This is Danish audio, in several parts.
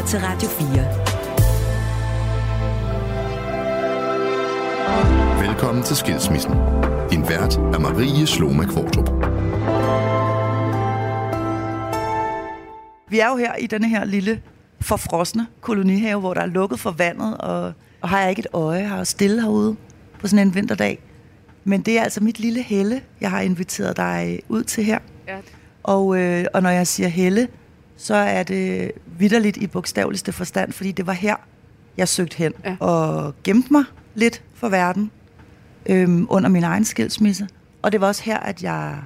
lytter til Radio 4. Velkommen til Skilsmissen. Din vært er Marie Sloma Kvartrup. Vi er jo her i denne her lille forfrosne kolonihave, hvor der er lukket for vandet, og, og har jeg ikke et øje, har stille herude på sådan en vinterdag. Men det er altså mit lille Helle, jeg har inviteret dig ud til her. Ja. Og, øh, og når jeg siger Helle, så er det vidderligt i bogstaveligste forstand, fordi det var her, jeg søgte hen Ja. og gemte mig lidt for verden øhm, under min egen skilsmisse. Og det var også her, at jeg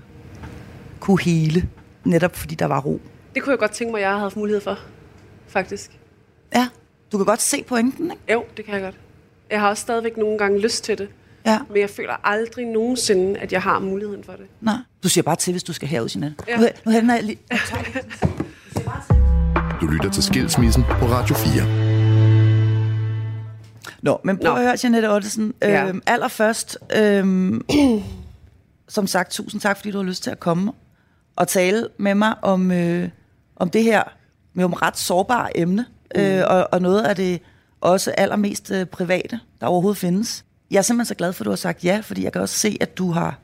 kunne hele, netop fordi der var ro. Det kunne jeg godt tænke mig, at jeg havde haft mulighed for, faktisk. Ja, du kan godt se pointen, ikke? Jo, det kan jeg godt. Jeg har også stadigvæk nogle gange lyst til det, Ja. men jeg føler aldrig nogensinde, at jeg har muligheden for det. Nej. Du siger bare til, hvis du skal herud, Jeanette. Ja. Nu, nu hænder jeg lige... Jeg Du lytter til Skilsmissen på Radio 4. Nå, men prøv Nå. at høre, Jeanette Ottesen. Ja. Øhm, allerførst, øhm, som sagt, tusind tak, fordi du har lyst til at komme og tale med mig om, øh, om det her med om ret sårbare emne, øh, og, og noget af det også allermest øh, private, der overhovedet findes. Jeg er simpelthen så glad for, at du har sagt ja, fordi jeg kan også se, at du har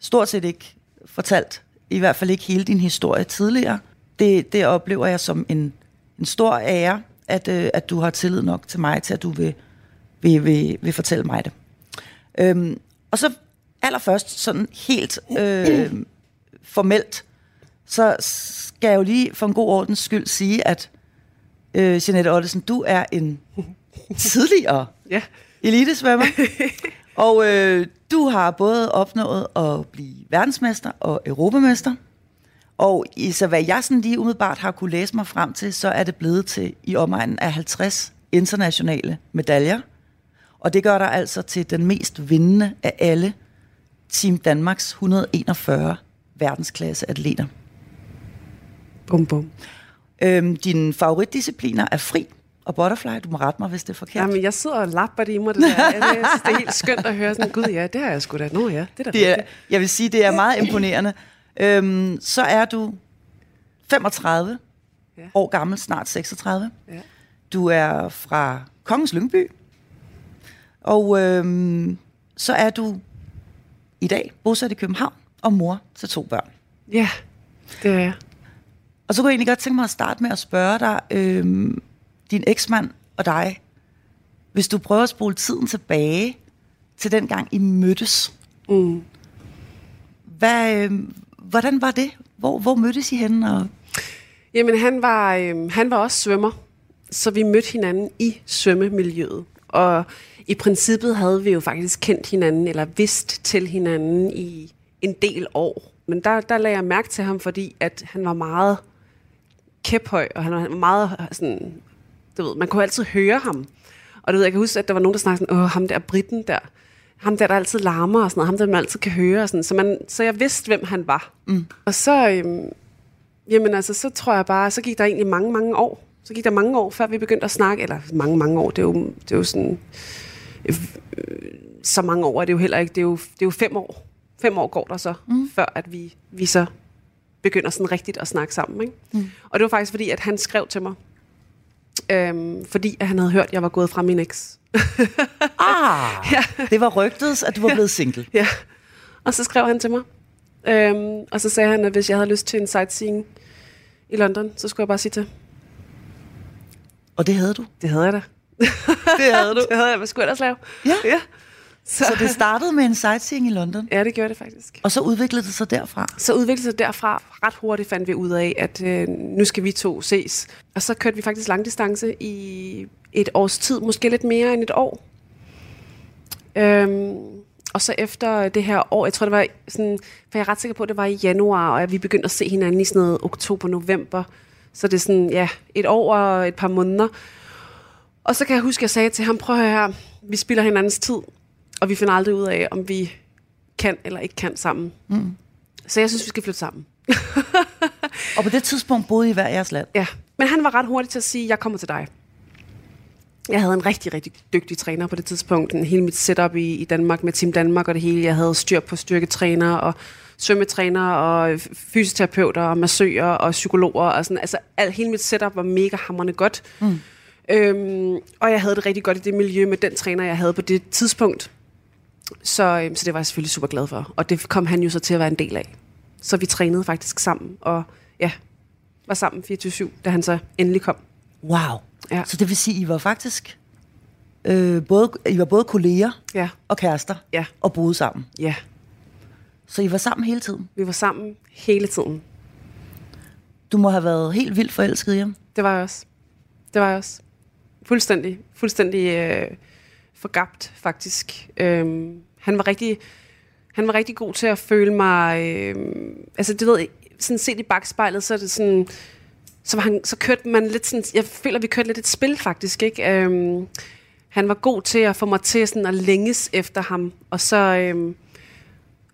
stort set ikke fortalt, i hvert fald ikke hele din historie tidligere. Det, det oplever jeg som en, en stor ære, at, øh, at du har tillid nok til mig, til at du vil, vil, vil, vil fortælle mig det. Øhm, og så allerførst, sådan helt øh, formelt, så skal jeg jo lige for en god ordens skyld sige, at øh, Jeanette Ottesen, du er en tidligere Ja. elitesvømmer. og øh, du har både opnået at blive verdensmester og europamester. Og i, så hvad jeg sådan lige umiddelbart har kunne læse mig frem til, så er det blevet til i omegnen af 50 internationale medaljer. Og det gør dig altså til den mest vindende af alle Team Danmarks 141 verdensklasse atleter. Bum, bum. Øhm, dine favoritdiscipliner er fri og butterfly. Du må rette mig, hvis det er forkert. Jamen, jeg sidder og lapper det i mig, det der. Jeg synes, det er helt skønt at høre sådan, gud ja, det har jeg sgu da. Nå ja, det er da Det er, jeg vil sige, det er meget imponerende. Øhm, så er du 35 Ja. år gammel, snart 36. Ja. Du er fra Kongens Lyngby. Og øhm, så er du i dag bosat i København og mor til to børn. Ja, det er jeg. Og så kunne jeg egentlig godt tænke mig at starte med at spørge dig, øhm, din eksmand og dig, hvis du prøver at spole tiden tilbage til den gang, I mødtes. Mm. Hvad, øhm, hvordan var det? Hvor, hvor mødtes I henne? Og... Jamen, han var, øh, han var også svømmer, så vi mødte hinanden i svømmemiljøet. Og i princippet havde vi jo faktisk kendt hinanden, eller vidst til hinanden i en del år. Men der, der lagde jeg mærke til ham, fordi at han var meget kæphøj, og han var meget øh, sådan, du ved, man kunne altid høre ham. Og du ved, jeg kan huske, at der var nogen, der snakkede sådan, åh, ham der britten der, ham der, der altid larmer og sådan noget, ham der, man altid kan høre og sådan. Så, man, så jeg vidste, hvem han var. Mm. Og så, øhm, Jamen altså, så tror jeg bare, så gik der egentlig mange, mange år. Så gik der mange år, før vi begyndte at snakke, eller mange, mange år, det er jo, det er jo sådan, øh, øh, så mange år er det jo heller ikke, det er jo, det er jo fem år. Fem år går der så, mm. før at vi, vi så begynder sådan rigtigt at snakke sammen. Ikke? Mm. Og det var faktisk fordi, at han skrev til mig, øhm, fordi at han havde hørt, at jeg var gået fra min eks. Ah, ja. det var rygtet, at du var blevet single. Ja, og så skrev han til mig. Øhm, og så sagde han, at hvis jeg havde lyst til en sightseeing i London, så skulle jeg bare sige til. Og det havde du. Det havde jeg da. Det havde du. Det havde jeg. Hvad skulle jeg ellers lave? Ja. ja. Så det startede med en sightseeing i London, Ja, det gjorde det faktisk. og så udviklede det sig derfra. Så udviklede det derfra ret hurtigt, fandt vi ud af, at øh, nu skal vi to ses. Og så kørte vi faktisk langdistance i et års tid, måske lidt mere end et år. Øhm, og så efter det her år, jeg tror det var sådan, for jeg er ret sikker på, at det var i januar, og vi begyndte at se hinanden i sådan noget oktober-november. Så det er sådan, ja, et år og et par måneder. Og så kan jeg huske, at jeg sagde til ham, prøv at høre her, vi spilder hinandens tid, og vi finder aldrig ud af, om vi kan eller ikke kan sammen. Mm. Så jeg synes, vi skal flytte sammen. Og på det tidspunkt boede I hver jeres land. Ja, men han var ret hurtig til at sige, jeg kommer til dig. Jeg havde en rigtig, rigtig dygtig træner på det tidspunkt. Hele mit setup i, i Danmark med Team Danmark og det hele. Jeg havde styr på styrketræner og svømmetræner og fysioterapeuter og massører og psykologer og sådan. Altså alt, hele mit setup var mega hammerende godt. Mm. Øhm, og jeg havde det rigtig godt i det miljø med den træner, jeg havde på det tidspunkt. Så, øhm, så det var jeg selvfølgelig super glad for. Og det kom han jo så til at være en del af. Så vi trænede faktisk sammen, og ja, var sammen 24-7, da han så endelig kom. Wow. Ja. Så det vil sige, I var faktisk øh, både, I var både kolleger Ja, og kærester Ja. og boede sammen. ja. Så I var sammen hele tiden. Vi var sammen hele tiden. Du må have været helt vildt forelsket i ham. Det var jeg også. Det var jeg også. Fuldstændig, fuldstændig øh, forgabt, faktisk. Øhm, han var rigtig, han var rigtig god til at føle mig, øh, altså det ved sådan set i bagspejlet, så er det sådan, så, var han, så kørte man lidt sådan, jeg føler, vi kørte lidt et spil faktisk, ikke? Øhm, han var god til at få mig til sådan at længes efter ham, og så, øhm,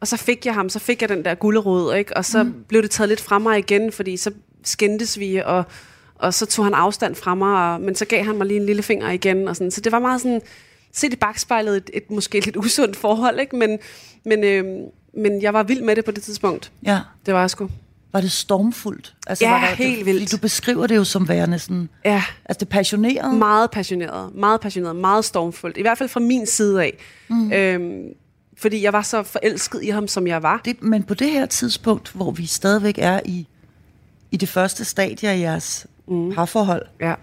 og så fik jeg ham, så fik jeg den der gullerod, ikke? Og så mm. blev det taget lidt fra mig igen, fordi så skændtes vi, og, og så tog han afstand fra mig, og, men så gav han mig lige en lille finger igen, og sådan. Så det var meget sådan, set i bagspejlet, et, et måske lidt usundt forhold, ikke? Men, men, øhm, men jeg var vild med det på det tidspunkt. Ja. Det var jeg sgu. Var det stormfuldt? Altså, Ja, var der, helt du, vildt. Du beskriver det jo som værende sådan... Ja, Altså, det passionerede. meget passioneret, meget passioneret, meget stormfuldt. I hvert fald fra min side af. Mm. Øhm, fordi jeg var så forelsket i ham, som jeg var. Det, men på det her tidspunkt, hvor vi stadigvæk er i, i det første stadie af jeres mm. parforhold, Ja.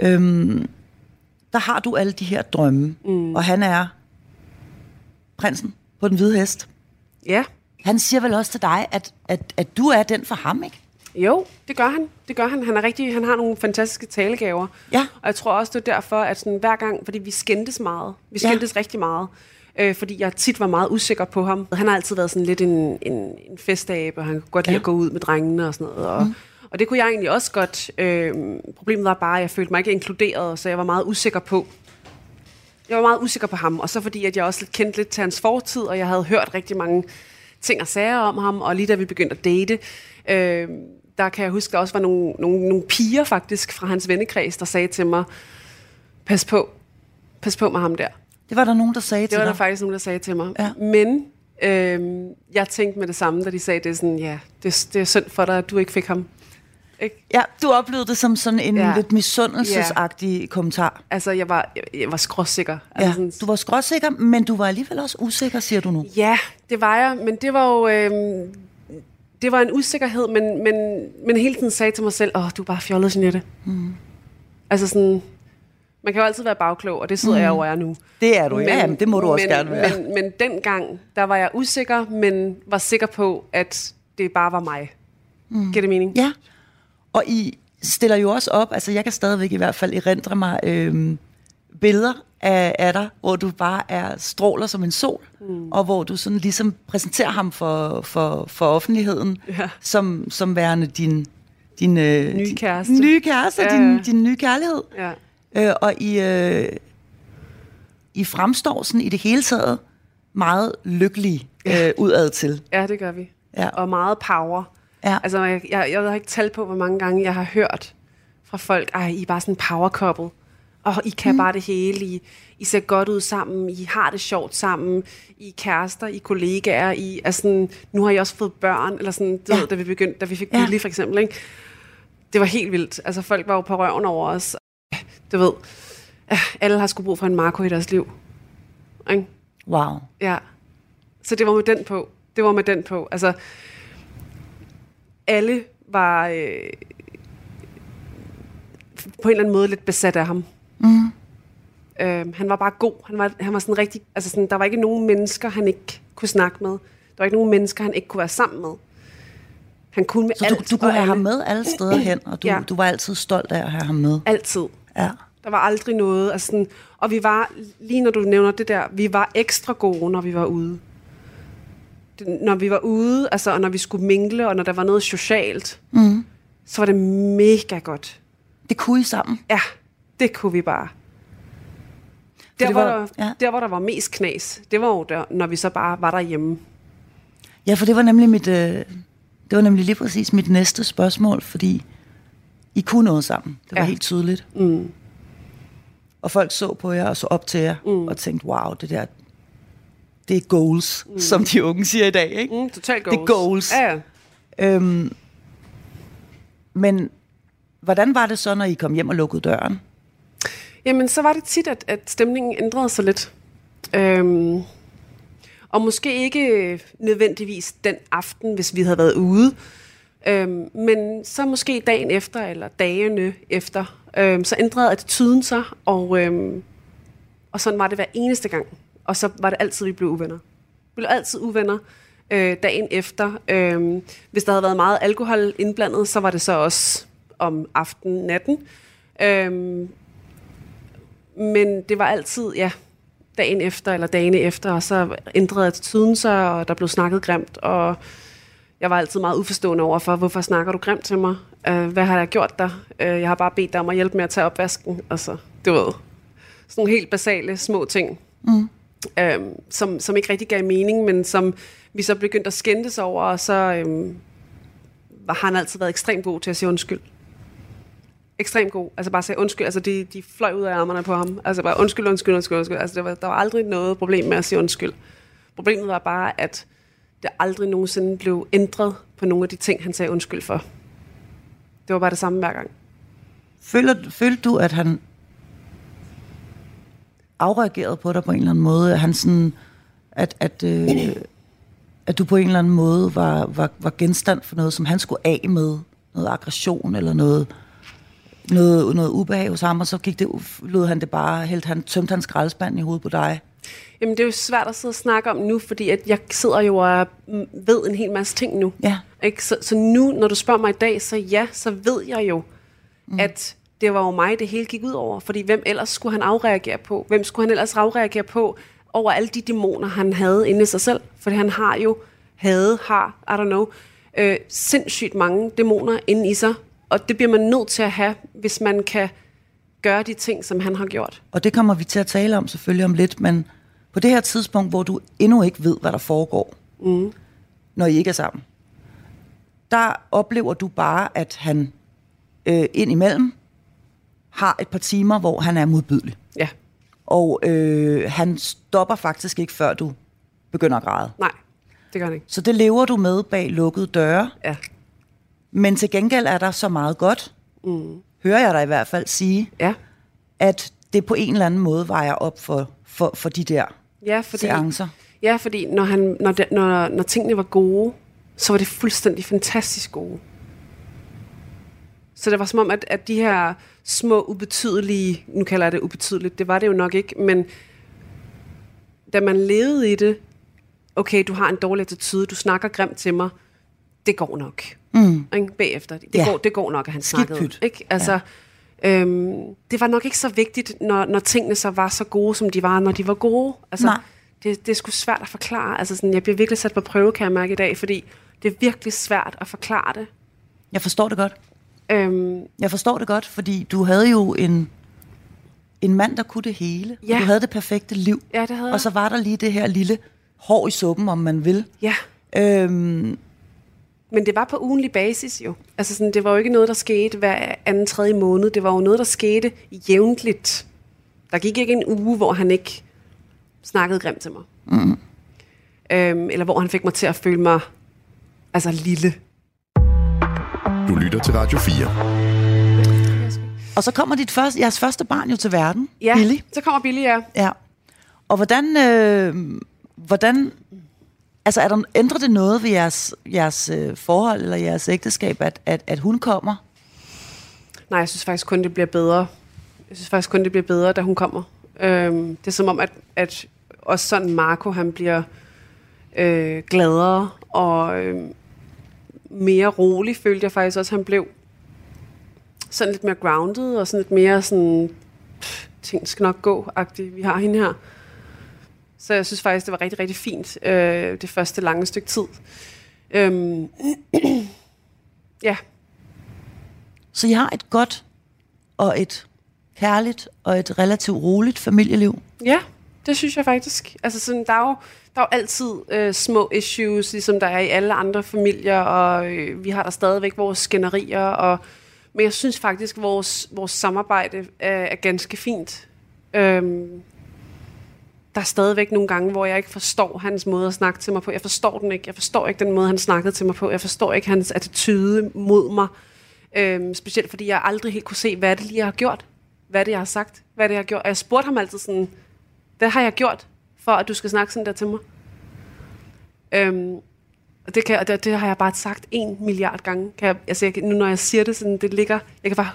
øhm, der har du alle de her drømme, mm. og han er prinsen på den hvide hest. Ja, Han siger vel også til dig, at, at, at du er den for ham, ikke? jo, det gør han. Det gør han. Han, er rigtig, han har nogle fantastiske talegaver. Ja. Og jeg tror også, det er derfor, at sådan, hver gang, fordi vi skændtes meget. Vi skændtes ja. rigtig meget. Øh, fordi jeg tit var meget usikker på ham. Han har altid været sådan lidt en, en, en festabe, og han kunne godt lide Ja. at gå ud med drengene og sådan noget. Og, mm. Og det kunne jeg egentlig også godt. Øh, problemet var bare, at jeg følte mig ikke inkluderet, så jeg var meget usikker på, jeg var meget usikker på ham, og så fordi, at jeg også lidt kendte lidt til hans fortid, og jeg havde hørt rigtig mange ting og sager om ham, og lige da vi begyndte at date, øh, der kan jeg huske, der også var nogle, nogle, nogle piger faktisk fra hans vennekreds, der sagde til mig, pas på, pas på med ham der. Det var der nogen, der sagde Det til var der dig. faktisk nogen, der sagde til mig. Ja. Men øh, jeg tænkte med det samme, da de sagde det, sådan, ja, det, det er synd for dig, at du ikke fik ham. Ikke? Ja, du oplevede det som sådan en ja. Ja. lidt misundelsesagtig ja. kommentar. Altså, jeg var, jeg, jeg var skråsikker. Ja. Altså, sådan, Du var skråsikker, men du var alligevel også usikker, siger du nu. Ja, det var jeg, men det var jo... Øhm, det var en usikkerhed, men, men, men hele tiden sagde til mig selv, åh, du er bare fjollet, Jeanette. Mm. Altså sådan, man kan jo altid være bagklog, og det sidder mm. jeg og er nu. Det er du, ja, jamen, det må du også men, gerne være. Men, men dengang, der var jeg usikker, men var sikker på, at det bare var mig. Mm. Giver det mening? Ja, og I stiller jo også op, altså jeg kan stadigvæk i hvert fald erindre mig øhm, billeder af, af dig, hvor du bare er stråler som en sol, mm. og hvor du sådan ligesom præsenterer ham for, for, for offentligheden, Ja. som, som værende din, din øh, Nye din, kæreste. nye kæreste, Ja, din, din nye kærlighed. Ja. Øh, og I, øh, I fremstår sådan i det hele taget meget lykkelige øh, udad til. ja, det gør vi. Ja. Og meget power. Ja. Altså, jeg, jeg, jeg har ikke talt på, hvor mange gange jeg har hørt fra folk, ej, I er bare sådan en power couple. Og I kan mm. bare det hele. I, I ser godt ud sammen. I har det sjovt sammen. I er kærester, I er kollegaer. I er sådan, nu har I også fået børn. Eller sådan, du Ja. ved, da vi begyndte, da vi fik Ja. Billy for eksempel. Ikke? Det var helt vildt. Altså, folk var jo på røven over os. Du ved, ah, alle har sgu brug for en Marco i deres liv. Ikke? Wow. Ja. Så det var med den på. Det var med den på. Altså, alle var øh, på en eller anden måde lidt besat af ham. Mm. Øh, han var bare god. Han var, han var sådan rigtig... Altså sådan, der var ikke nogen mennesker, han ikke kunne snakke med. Der var ikke nogen mennesker, han ikke kunne være sammen med. Han kunne med Så alt du, du kunne have ham alle. med alle steder hen, og du, Ja. du var altid stolt af at have ham med. Altid. Ja. Der var aldrig noget. Altså sådan, og vi var, lige når du nævner det der, vi var ekstra gode, når vi var ude. Når vi var ude, altså, og når vi skulle mingle, og når der var noget socialt, mm. så var det mega godt. Det kunne I sammen. Ja, det kunne vi bare. Der, det hvor var- der, ja. der, hvor der var mest knas, det var jo der, når vi så bare var derhjemme. Ja, for det var nemlig mit, øh, det var nemlig lige præcis mit næste spørgsmål, fordi I kunne noget sammen. Det var. Ja. helt tydeligt. Mm. Og folk så på jer og så op til jer mm. og tænkte, wow, det der, det er goals, mm. som de unge siger i dag, ikke? Mm, totalt Det er goals. goals. Ja, ja. Øhm, men hvordan var det så, når I kom hjem og lukkede døren? Jamen, så var det tit, at, at stemningen ændrede sig lidt. Øhm, og måske ikke nødvendigvis den aften, hvis vi havde været ude. Øhm, men så måske dagen efter, eller dagene efter, øhm, så ændrede attituden sig, og, øhm, og sådan var det hver eneste gang. Og så var det altid, vi blev uvenner. Vi blev altid uvenner øh, dagen efter. Øh, hvis der havde været meget alkohol indblandet, så var det så også om aftenen, natten. Øh, men det var altid, ja, dagen efter eller dagene efter, og så ændrede attituden sig, og der blev snakket grimt, og jeg var altid meget uforstående over for, hvorfor snakker du grimt til mig? Øh, hvad har jeg gjort dig? Øh, jeg har bare bedt dig om at hjælpe med at tage opvasken. Altså, du ved, sådan nogle helt basale små ting, mm øh, som, som ikke rigtig gav mening, men som vi så begyndte at skændes over, og så øh, har han altid været ekstremt god til at sige undskyld ekstremt god. Altså bare sige undskyld. Altså de, de fløj ud af ærmerne på ham. Altså bare undskyld, undskyld, undskyld, undskyld. Altså der var, der var aldrig noget problem med at sige undskyld. Problemet var bare, at det aldrig nogensinde blev ændret på nogle af de ting, han sagde undskyld for. Det var bare det samme hver gang. Føler, følte du, at han afreagerede på dig på en eller anden måde? At, han sådan, at, at, øh, at du på en eller anden måde var, var, var genstand for noget, som han skulle af med? Noget aggression eller noget, noget, noget ubehag hos ham, og så gik det, lod han det bare, helt han, tømte han skraldespanden i hovedet på dig? Jamen det er jo svært at sidde og snakke om nu, fordi at jeg sidder jo og ved en hel masse ting nu. Ja. Ikke? Så, så nu, når du spørger mig i dag, så ja, så ved jeg jo, mm. at det var jo mig, det hele gik ud over. Fordi hvem ellers skulle han afreagere på? Hvem skulle han ellers afreagere på over alle de dæmoner, han havde inde i sig selv? Fordi han har jo, havde, har, I don't know, øh, sindssygt mange dæmoner inde i sig. Og det bliver man nødt til at have, hvis man kan gøre de ting, som han har gjort. Og det kommer vi til at tale om selvfølgelig om lidt, men på det her tidspunkt, hvor du endnu ikke ved, hvad der foregår, mm. når I ikke er sammen, der oplever du bare, at han øh, indimellem har et par timer, hvor han er modbydelig. Ja. Og øh, han stopper faktisk ikke, før du begynder at græde. Nej, det gør han ikke. Så det lever du med bag lukkede døre. Ja. Men til gengæld er der så meget godt, mm. hører jeg dig i hvert fald sige, Ja. at det på en eller anden måde vejer op for, for, for de der Ja, fordi, seancer. ja, fordi når, han, når, det, når, når tingene var gode, så var det fuldstændig fantastisk gode. Så det var som om, at, at de her små, ubetydelige, nu kalder jeg det ubetydeligt, det var det jo nok ikke, men da man levede i det, okay, du har en dårlig attitude, du snakker grimt til mig, det går nok. Mm. Ikke? Bagefter. Det, Ja. går, det går nok, at han snakkede. Ikke? Altså, ja. øhm, det var nok ikke så vigtigt, når, når tingene så var så gode, som de var, når de var gode. Altså, Nej. Det, det er sgu svært at forklare. Altså, sådan, jeg bliver virkelig sat på prøve, kan jeg mærke i dag, fordi det er virkelig svært at forklare det. Jeg forstår det godt. Øhm, Jeg forstår det godt, fordi du havde jo en, en mand, der kunne det hele. og Ja. Du havde det perfekte liv. Ja, det havde Og så var der lige det her lille hår i suppen, om man vil. ja, Øhm, men det var på ugenlig basis jo. Altså, sådan, det var jo ikke noget, der skete hver anden, tredje måned. Det var jo noget, der skete jævnligt. Der gik ikke en uge, hvor han ikke snakkede grimt til mig. Mm. Øhm, eller hvor han fik mig til at føle mig altså lille. Du lytter til Radio 4. og så kommer dit første, jeres første barn jo til verden, Ja, Billy. så kommer Billy, ja. Ja. Og hvordan, øh, hvordan altså er der, ændrer det noget ved jeres, jeres øh, forhold eller jeres ægteskab, at, at, at hun kommer? Nej, jeg synes faktisk kun, det bliver bedre. Jeg synes faktisk kun, det bliver bedre, da hun kommer. Øhm, det er som om, at, at også sådan Marco, han bliver øh, gladere og øh, mere rolig, følte jeg faktisk også, han blev. Sådan lidt mere grounded og sådan lidt mere sådan, pff, ting skal nok gå-agtigt. Vi har hende her. Så jeg synes faktisk, det var rigtig, rigtig fint, øh, det første lange stykke tid. Øhm, ja, Så I har et godt og et kærligt og et relativt roligt familieliv. Ja, det synes jeg faktisk. Altså sådan, der, er jo, der er jo altid øh, små issues, ligesom der er i alle andre familier, og øh, vi har der stadigvæk vores skænderier, og, men jeg synes faktisk, at vores, vores samarbejde er, er ganske fint. Øhm, der er stadigvæk nogle gange, hvor jeg ikke forstår hans måde at snakke til mig på. Jeg forstår den ikke. Jeg forstår ikke den måde, han snakkede til mig på. Jeg forstår ikke hans attitude mod mig. Øhm, specielt fordi jeg aldrig helt kunne se, hvad det lige jeg har gjort. Hvad det, jeg har sagt. Hvad det, jeg har gjort. Og jeg spurgte ham altid sådan, hvad har jeg gjort, for at du skal snakke sådan der til mig? Øhm, og det, kan, og det, det har jeg bare sagt en milliard gange. Kan jeg, altså jeg, nu når jeg siger det, sådan, det ligger, jeg kan bare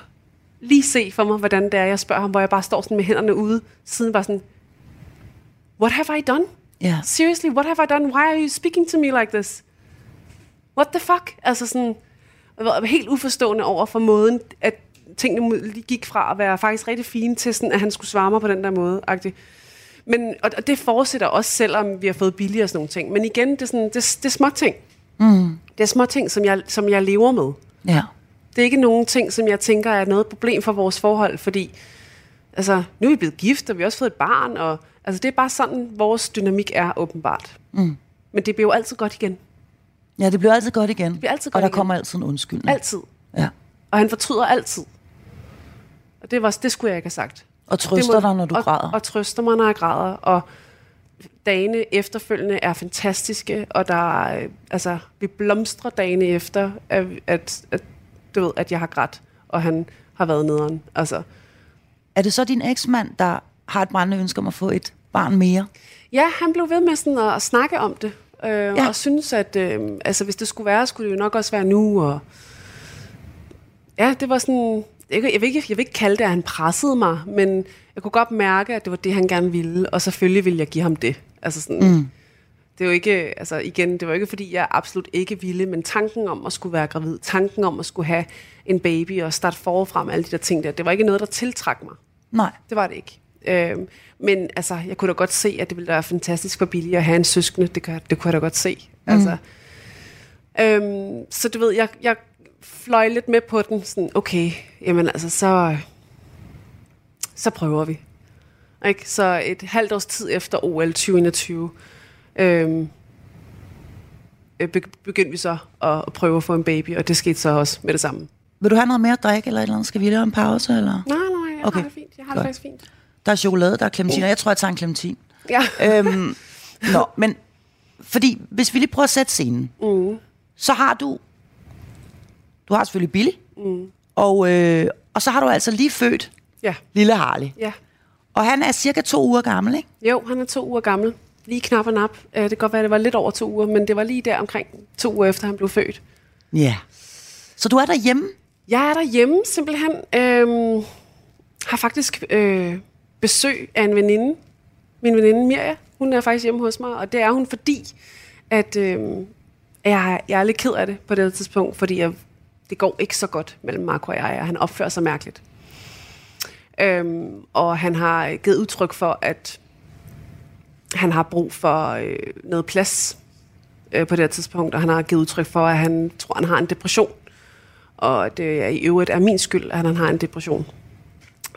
lige se for mig, hvordan det er, jeg spørger ham, hvor jeg bare står sådan med hænderne ude, siden bare sådan, what have I done? Ja. Seriously, what have I done? Why are you speaking to me like this? What the fuck? Altså sådan, jeg var helt uforstående over for måden, at tingene gik fra at være faktisk rigtig fine til sådan, at han skulle svare mig på den der måde. -agtig. Men, og, og det fortsætter også, selvom vi har fået billige og sådan nogle ting. Men igen, det er, sådan, det, det er små ting. Mm. Det er små ting, som jeg, som jeg lever med. Ja. Det er ikke nogen ting, som jeg tænker er noget problem for vores forhold, fordi altså, nu er vi blevet gift, og vi har også fået et barn, og altså, det er bare sådan, vores dynamik er åbenbart. Mm. Men det bliver jo altid godt igen. Ja, det bliver altid godt igen. Det bliver altid og godt der igen. kommer altid en undskyldning. Altid. Ja. Og han fortryder altid. Og det, var, det skulle jeg ikke have sagt. Og trøster dig, når du og, græder. Og trøster mig, når jeg græder. Og dagene efterfølgende er fantastiske, og der er, øh, altså, vi blomstrer dagene efter, at, at, at, du ved, at jeg har grædt, og han har været nederen. Altså, Er det så din eksmand, der har et brændende ønske om at få et barn mere? ja, han blev ved med sådan at, at snakke om det, øh, ja. og synes, at øh, altså, hvis det skulle være, skulle det jo nok også være nu. Og, ja, det var sådan... Jeg, jeg, vil ikke, jeg vil ikke kalde det, at han pressede mig, men jeg kunne godt mærke, at det var det, han gerne ville, og selvfølgelig ville jeg give ham det. Altså sådan, mm. Det er jo ikke, altså igen, det var ikke, fordi jeg absolut ikke ville, men tanken om at skulle være gravid, tanken om at skulle have en baby og starte forfra med alle de der ting der, det var ikke noget, der tiltrak mig. Nej. Det var det ikke. Øhm, men altså, jeg kunne da godt se, at det ville være fantastisk for Billy at have en søskende. Det, kan, det kunne jeg da godt se. Mm. Altså, øhm, så du ved, jeg, jeg fløj lidt med på den. Sådan, okay, jamen altså, så, så prøver vi. Ikke? Så et halvt års tid efter OL 2021, øhm, øh, be- begyndte vi så at, at prøve at få en baby, og det skete så også med det samme. Vil du have noget mere at drikke, eller et eller andet? Skal vi lave en pause, eller? Nej, nej, jeg Okay. har det fint. Jeg har Godt. det faktisk fint. Der er chokolade, der er clementiner. Jeg tror, jeg tager en clementin. Ja. øhm, nå, men fordi hvis vi lige prøver at sætte scenen, mm. så har du, du har selvfølgelig Billy, mm. og, øh, og så har du altså lige født ja. lille Harley. Ja. Og han er cirka to uger gammel, ikke? Jo, han er to uger gammel. Lige knap og nap. Øh, Det kan godt være, at det var lidt over to uger, men det var lige der omkring to uger efter, han blev født. Ja. Så du er derhjemme? Jeg er derhjemme simpelthen. Øhm, har faktisk øh, besøg af en veninde. Min veninde Mirja. Hun er faktisk hjemme hos mig, og det er hun fordi, at øh, jeg, jeg er lidt ked af det på det tidspunkt, fordi jeg, det går ikke så godt mellem Marco og jeg, og han opfører sig mærkeligt. Øhm, og han har givet udtryk for, at han har brug for øh, noget plads øh, på det her tidspunkt, og han har givet udtryk for, at han tror, han har en depression. Og det er i øvrigt er min skyld, at han har en depression.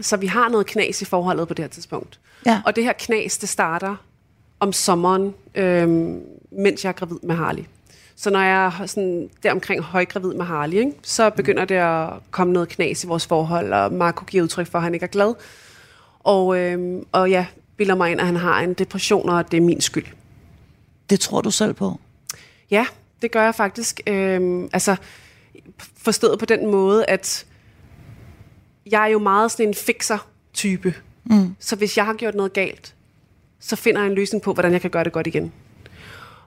Så vi har noget knas i forholdet på det her tidspunkt. Ja. Og det her knas, det starter om sommeren, øhm, mens jeg er gravid med Harley. Så når jeg er sådan deromkring højgravid med Harley, ikke, så begynder det at komme noget knas i vores forhold, og Marco giver udtryk for, at han ikke er glad. Og, øhm, og ja, bilder mig ind, at han har en depression, og det er min skyld. Det tror du selv på? Ja, det gør jeg faktisk. Øhm, altså, forstået på den måde, at jeg er jo meget sådan en fixer-type. Mm. Så hvis jeg har gjort noget galt, så finder jeg en løsning på, hvordan jeg kan gøre det godt igen.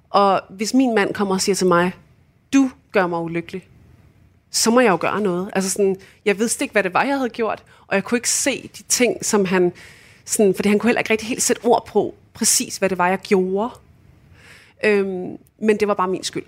Og hvis min mand kommer og siger til mig, du gør mig ulykkelig, så må jeg jo gøre noget. Altså sådan, jeg vidste ikke, hvad det var, jeg havde gjort, og jeg kunne ikke se de ting, som han... Sådan, fordi han kunne heller ikke rigtig helt sætte ord på, præcis hvad det var, jeg gjorde. Øhm, men det var bare min skyld.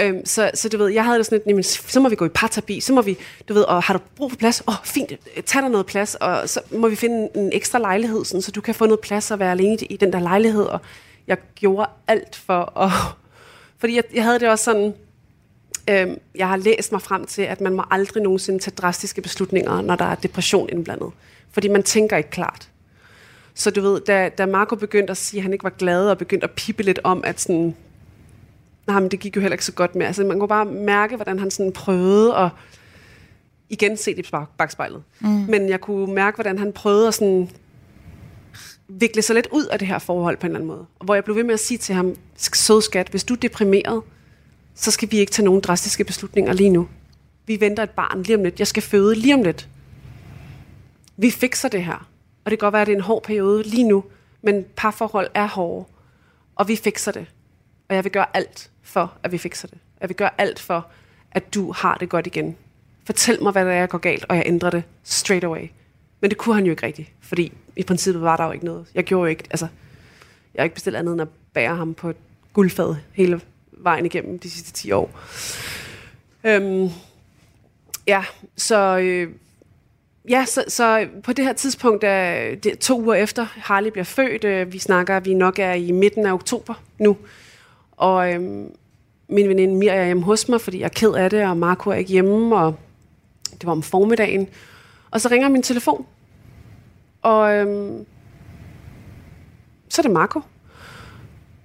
Øhm, så, så du ved, jeg havde det sådan lidt, jamen, så må vi gå i parterapi, så må vi, du ved, og har du brug for plads? Åh, oh, fint, tag dig noget plads, og så må vi finde en ekstra lejlighed, sådan, så du kan få noget plads og være alene i, i den der lejlighed, og jeg gjorde alt for at... Fordi jeg, jeg havde det også sådan, øhm, jeg har læst mig frem til, at man må aldrig nogensinde tage drastiske beslutninger, når der er depression indblandet. Fordi man tænker ikke klart. Så du ved, da, da Marco begyndte at sige, at han ikke var glad, og begyndte at pippe lidt om, at sådan, nej, men det gik jo heller ikke så godt med. Altså, man kunne bare mærke, hvordan han sådan prøvede at igen se det i bag- bagspejlet. Mm. Men jeg kunne mærke, hvordan han prøvede at sådan vikle sig lidt ud af det her forhold på en eller anden måde. Og hvor jeg blev ved med at sige til ham, sød skat, hvis du er deprimeret, så skal vi ikke tage nogen drastiske beslutninger lige nu. Vi venter et barn lige om lidt. Jeg skal føde lige om lidt. Vi fikser det her. Og det kan godt være, at det er en hård periode lige nu, men parforhold er hårde. Og vi fikser det. Og jeg vil gøre alt for, at vi fikser det. Jeg vil gøre alt for, at du har det godt igen. Fortæl mig, hvad der er, går galt, og jeg ændrer det straight away. Men det kunne han jo ikke rigtigt, fordi i princippet var der jo ikke noget. Jeg gjorde jo ikke, altså, jeg har ikke bestilt andet end at bære ham på et guldfad hele vejen igennem de sidste 10 år. Øhm, ja, så, øh, ja, så, så på det her tidspunkt, øh, er det, to uger efter Harley bliver født, øh, vi snakker, at vi nok er i midten af oktober nu, og øh, min veninde Mia er hjemme hos mig, fordi jeg er ked af det, og Marco er ikke hjemme, og det var om formiddagen. Og så ringer min telefon, og øhm, så er det Marco.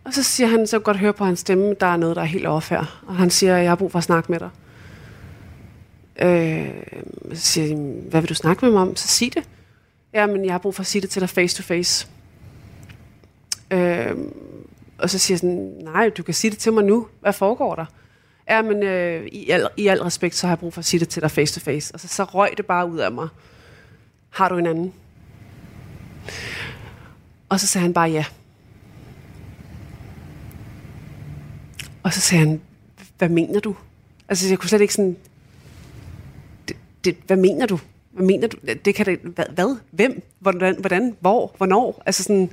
Og så siger han, så godt høre på hans stemme, der er noget, der er helt off her. Og han siger, jeg har brug for at snakke med dig. Øh, så siger jeg, hvad vil du snakke med mig om? Så sig det. Ja, men jeg har brug for at sige det til dig face to face. Øh, og så siger jeg sådan, nej, du kan sige det til mig nu. Hvad foregår der? Ja, men øh, i, al, i al respekt, så har jeg brug for at sige det til dig face to face. Og så, så røg det bare ud af mig. Har du en anden? Og så sagde han bare ja. Og så sagde han, hvad mener du? Altså, jeg kunne slet ikke sådan... Det, det, hvad mener du? Hvad mener du? Det kan det... Hvad? hvad? Hvem? Hvordan? Hvordan? Hvor? Hvornår? Altså sådan...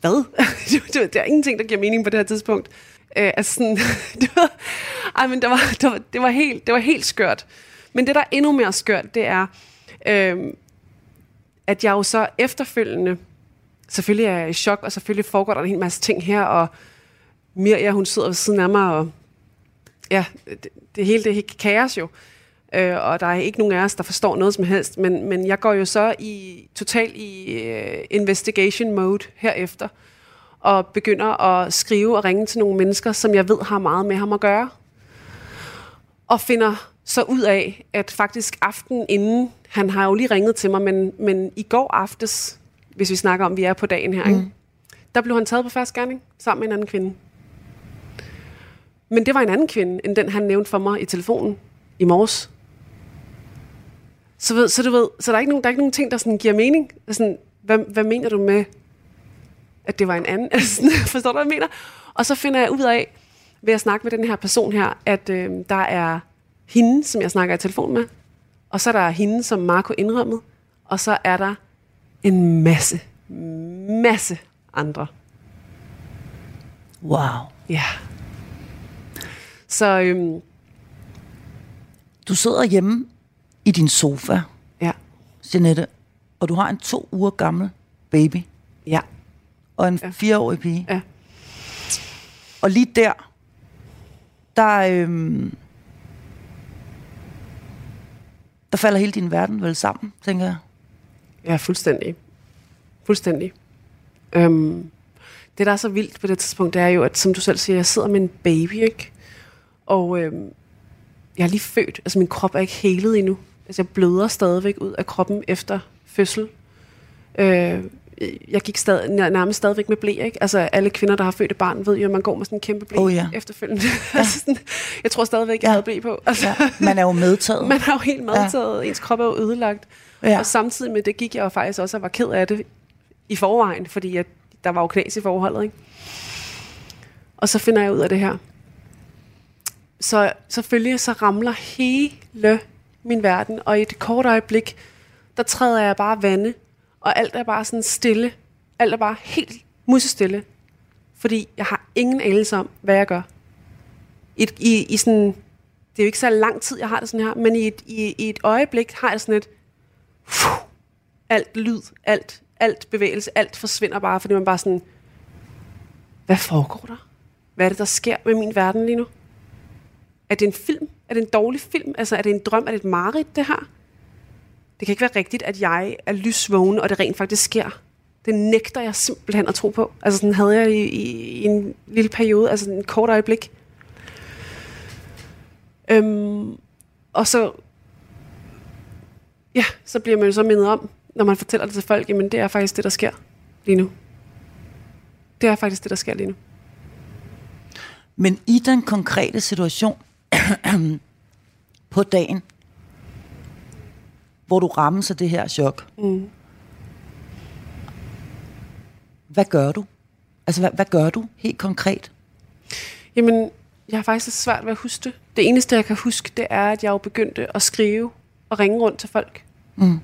Hvad? det, det er ingenting, der giver mening på det her tidspunkt. Øh, altså sådan... det var, ej, men det var, det, var, det, var helt, det var helt skørt. Men det, der er endnu mere skørt, det er... Øh, at jeg jo så efterfølgende, selvfølgelig er jeg i chok, og selvfølgelig foregår der en hel masse ting her, og Mirja, hun sidder ved siden af mig, og ja, det, det hele det er kaos jo. Øh, og der er ikke nogen af os, der forstår noget som helst, men, men jeg går jo så i total i øh, investigation mode herefter, og begynder at skrive og ringe til nogle mennesker, som jeg ved har meget med ham at gøre. Og finder så ud af, at faktisk aften inden, han har jo lige ringet til mig, men, men i går aftes, hvis vi snakker om, at vi er på dagen her, mm. ikke? der blev han taget på første gerning sammen med en anden kvinde. Men det var en anden kvinde, end den han nævnte for mig i telefonen i morges. Så, ved, så du ved, så der er ikke nogen, der er ikke nogen ting, der sådan giver mening. Sådan, hvad, hvad mener du med, at det var en anden? Forstår du, hvad jeg mener? Og så finder jeg ud af, ved at snakke med den her person her, at øh, der er hende, som jeg snakker i telefon med, og så er der hende, som Marco indrømmet, og så er der en masse, masse andre. Wow. Ja. Så øhm, Du sidder hjemme i din sofa, ja, Jeanette, og du har en to uger gammel baby ja, og en ja. fireårig pige. ja. Og lige der, der, øhm, der falder hele din verden vel sammen, tænker jeg. Ja, fuldstændig. Fuldstændig. Øhm, det, der er så vildt på det tidspunkt, det er jo, at som du selv siger, jeg sidder med en baby, ikke? Og øhm, jeg er lige født. Altså, min krop er ikke helet endnu. Altså, jeg bløder stadigvæk ud af kroppen efter fødsel. Øh, jeg gik stadig, nærmest stadigvæk med blæ, ikke? Altså, alle kvinder, der har født et barn, ved jo, at man går med sådan en kæmpe blæ Oh, ja. efterfølgende. Ja. altså, sådan, jeg tror stadigvæk, jeg Ja. havde blæ på. Altså, Ja, man er jo medtaget. man er jo helt medtaget. Ja. Ens krop er jo ødelagt. Ja. Og samtidig med det gik jeg jo faktisk også og var ked af det i forvejen, fordi at der var jo knas i forholdet. Ikke? Og så finder jeg ud af det her. Så selvfølgelig så ramler hele min verden, og i et kort øjeblik, der træder jeg bare vande, og alt er bare sådan stille. Alt er bare helt musestille. Fordi jeg har ingen anelse om, hvad jeg gør. I, i, i sådan, det er jo ikke så lang tid, jeg har det sådan her, men i et, i, i et øjeblik har jeg sådan et, Fuh, alt lyd, alt, alt bevægelse, alt forsvinder bare, fordi man bare sådan, hvad foregår der? Hvad er det, der sker med min verden lige nu? Er det en film? Er det en dårlig film? Altså, er det en drøm? Er det et mareridt, det her? Det kan ikke være rigtigt, at jeg er lysvågen, og det rent faktisk sker. Det nægter jeg simpelthen at tro på. Altså, sådan havde jeg i, i, i en lille periode, altså en kort øjeblik. Øhm, og så ja, så bliver man jo så mindet om, når man fortæller det til folk, jamen det er faktisk det, der sker. lige nu. Det er faktisk det, der sker lige nu. Men i den konkrete situation på dagen, hvor du rammes af det her chok, mm. hvad gør du? Altså, hvad, hvad gør du helt konkret? Jamen, jeg har faktisk svært ved at huske det. Det eneste, jeg kan huske, det er, at jeg jo begyndte at skrive og ringe rundt til folk. Mm.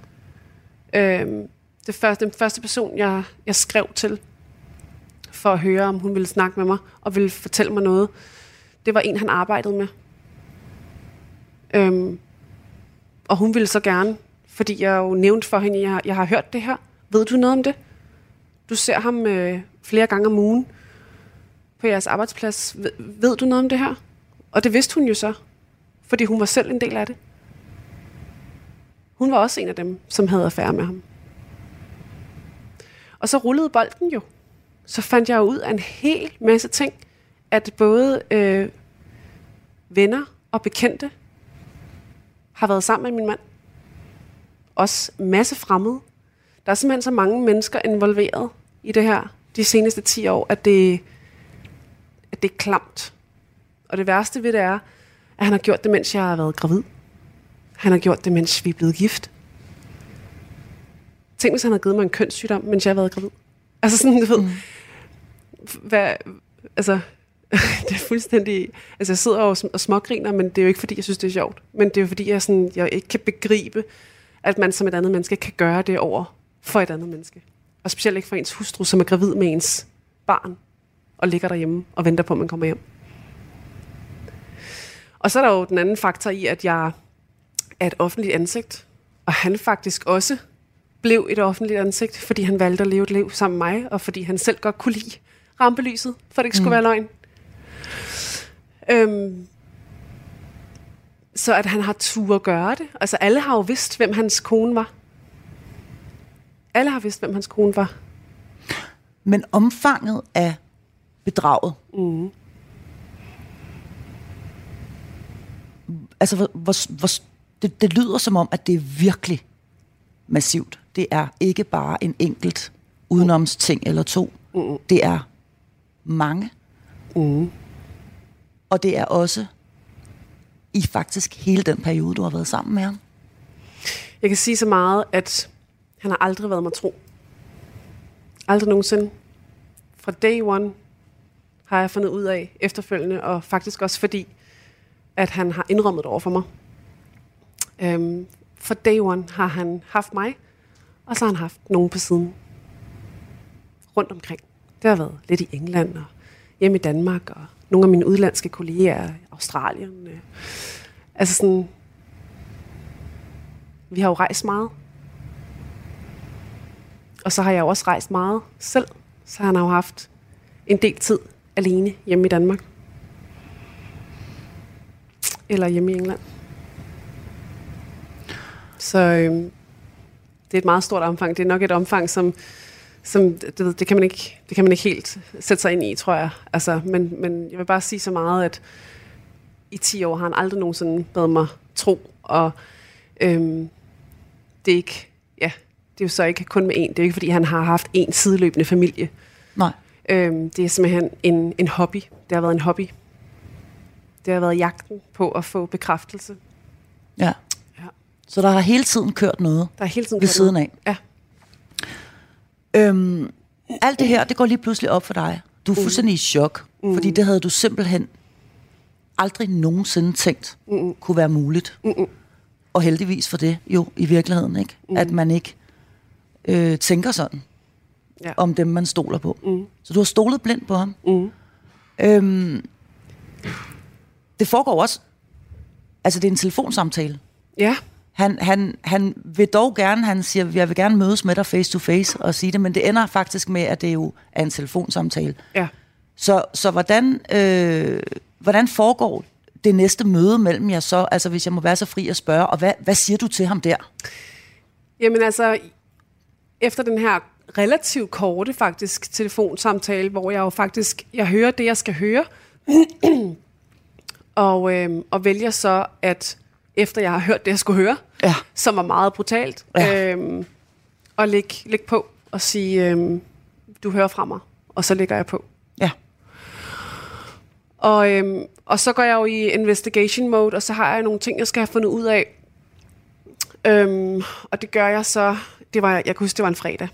Øhm, det første, den første person, jeg, jeg skrev til, for at høre, om hun ville snakke med mig, og ville fortælle mig noget, det var en, han arbejdede med. Øhm, og hun ville så gerne, fordi jeg jo nævnte for hende, jeg, jeg har hørt det her. Ved du noget om det? Du ser ham øh, flere gange om ugen på jeres arbejdsplads. Ved, ved du noget om det her? Og det vidste hun jo så, fordi hun var selv en del af det. Hun var også en af dem, som havde affære med ham. Og så rullede bolden jo. Så fandt jeg ud af en hel masse ting, at både øh, venner og bekendte har været sammen med min mand. Også masse fremmede. Der er simpelthen så mange mennesker involveret i det her de seneste 10 år, at det, at det er klamt. Og det værste ved det er, at han har gjort det, mens jeg har været gravid. Han har gjort det, mens vi er blevet gift. Tænk, hvis han havde givet mig en kønssygdom, mens jeg har været gravid. Altså sådan, du ved, mm. hvad, altså, det er fuldstændig... Altså, jeg sidder og, og smågriner, men det er jo ikke, fordi jeg synes, det er sjovt. Men det er jo, fordi jeg, sådan, jeg ikke kan begribe, at man som et andet menneske kan gøre det over for et andet menneske. Og specielt ikke for ens hustru, som er gravid med ens barn, og ligger derhjemme og venter på, at man kommer hjem. Og så er der jo den anden faktor i, at jeg er et offentligt ansigt, og han faktisk også blev et offentligt ansigt, fordi han valgte at leve et liv sammen med mig, og fordi han selv godt kunne lide rampelyset, for det ikke skulle mm. være løgn. Øhm, så at han har tur at gøre det. Altså alle har jo vidst, hvem hans kone var. Alle har vidst, hvem hans kone var. Men omfanget af bedraget, Mm. altså hvor, hvor, hvor, det, det lyder som om, at det er virkelig massivt. Det er ikke bare en enkelt udenomsting eller to. Mm. Det er mange. Mm. Og det er også i faktisk hele den periode, du har været sammen med ham. Jeg kan sige så meget, at han har aldrig været mig tro. Aldrig nogensinde. Fra day one har jeg fundet ud af efterfølgende, og faktisk også fordi, at han har indrømmet det over for mig. Øhm, fra day one har han haft mig, og så har han haft nogen på siden. Rundt omkring. Det har været lidt i England og hjemme i Danmark, og nogle af mine udlandske kolleger i Australien. øh. Altså sådan, vi har jo rejst meget. Og så har jeg jo også rejst meget selv. Så han har jo haft en del tid alene hjemme i Danmark. Eller hjemme i England. Så øh, det er et meget stort omfang. Det er nok et omfang, som, som det, det, det, kan man ikke, det kan man ikke helt sætte sig ind i, tror jeg. Altså, men, men jeg vil bare sige så meget, at i 10 år har han aldrig nogensinde været mig tro, og øhm, det er ikke, ja, det er jo så ikke kun med en. Det er jo ikke, fordi han har haft en sideløbende familie. Nej. Øhm, det er simpelthen en, en hobby. Det har været en hobby. Det har været jagten på at få bekræftelse. Ja. Ja. Så der har hele tiden kørt noget Der er hele tiden ved kørt siden noget. af. Ja. Øhm, alt det her, det går lige pludselig op for dig. Du er fuldstændig i chok, mm. fordi det havde du simpelthen aldrig nogensinde tænkt mm. kunne være muligt. Mm. Og heldigvis for det jo i virkeligheden, ikke? Mm. At man ikke øh, tænker sådan Ja. om dem, man stoler på. Mm. Så du har stolet blindt på ham. Mm. Øhm, det foregår også, altså det er en telefonsamtale. Ja. Han, han, han vil dog gerne, han siger, jeg vil gerne mødes med dig face to face og sige det, men det ender faktisk med, at det jo er en telefonsamtale. Ja. Så, så hvordan, øh, hvordan foregår det næste møde mellem jer så, altså hvis jeg må være så fri at spørge, og hvad, hvad siger du til ham der? Jamen altså, efter den her relativt korte faktisk telefonsamtale, hvor jeg jo faktisk, jeg hører det, jeg skal høre, og, øhm, og vælger så, at efter jeg har hørt det, jeg skulle høre, Ja. som var meget brutalt, Ja. øhm, og lægge læg på og sige, øhm, du hører fra mig, og så lægger jeg på. Ja. Og, øhm, og så går jeg jo i investigation mode, og så har jeg nogle ting, jeg skal have fundet ud af. Øhm, og det gør jeg så, det var, jeg kan huske, det var en fredag.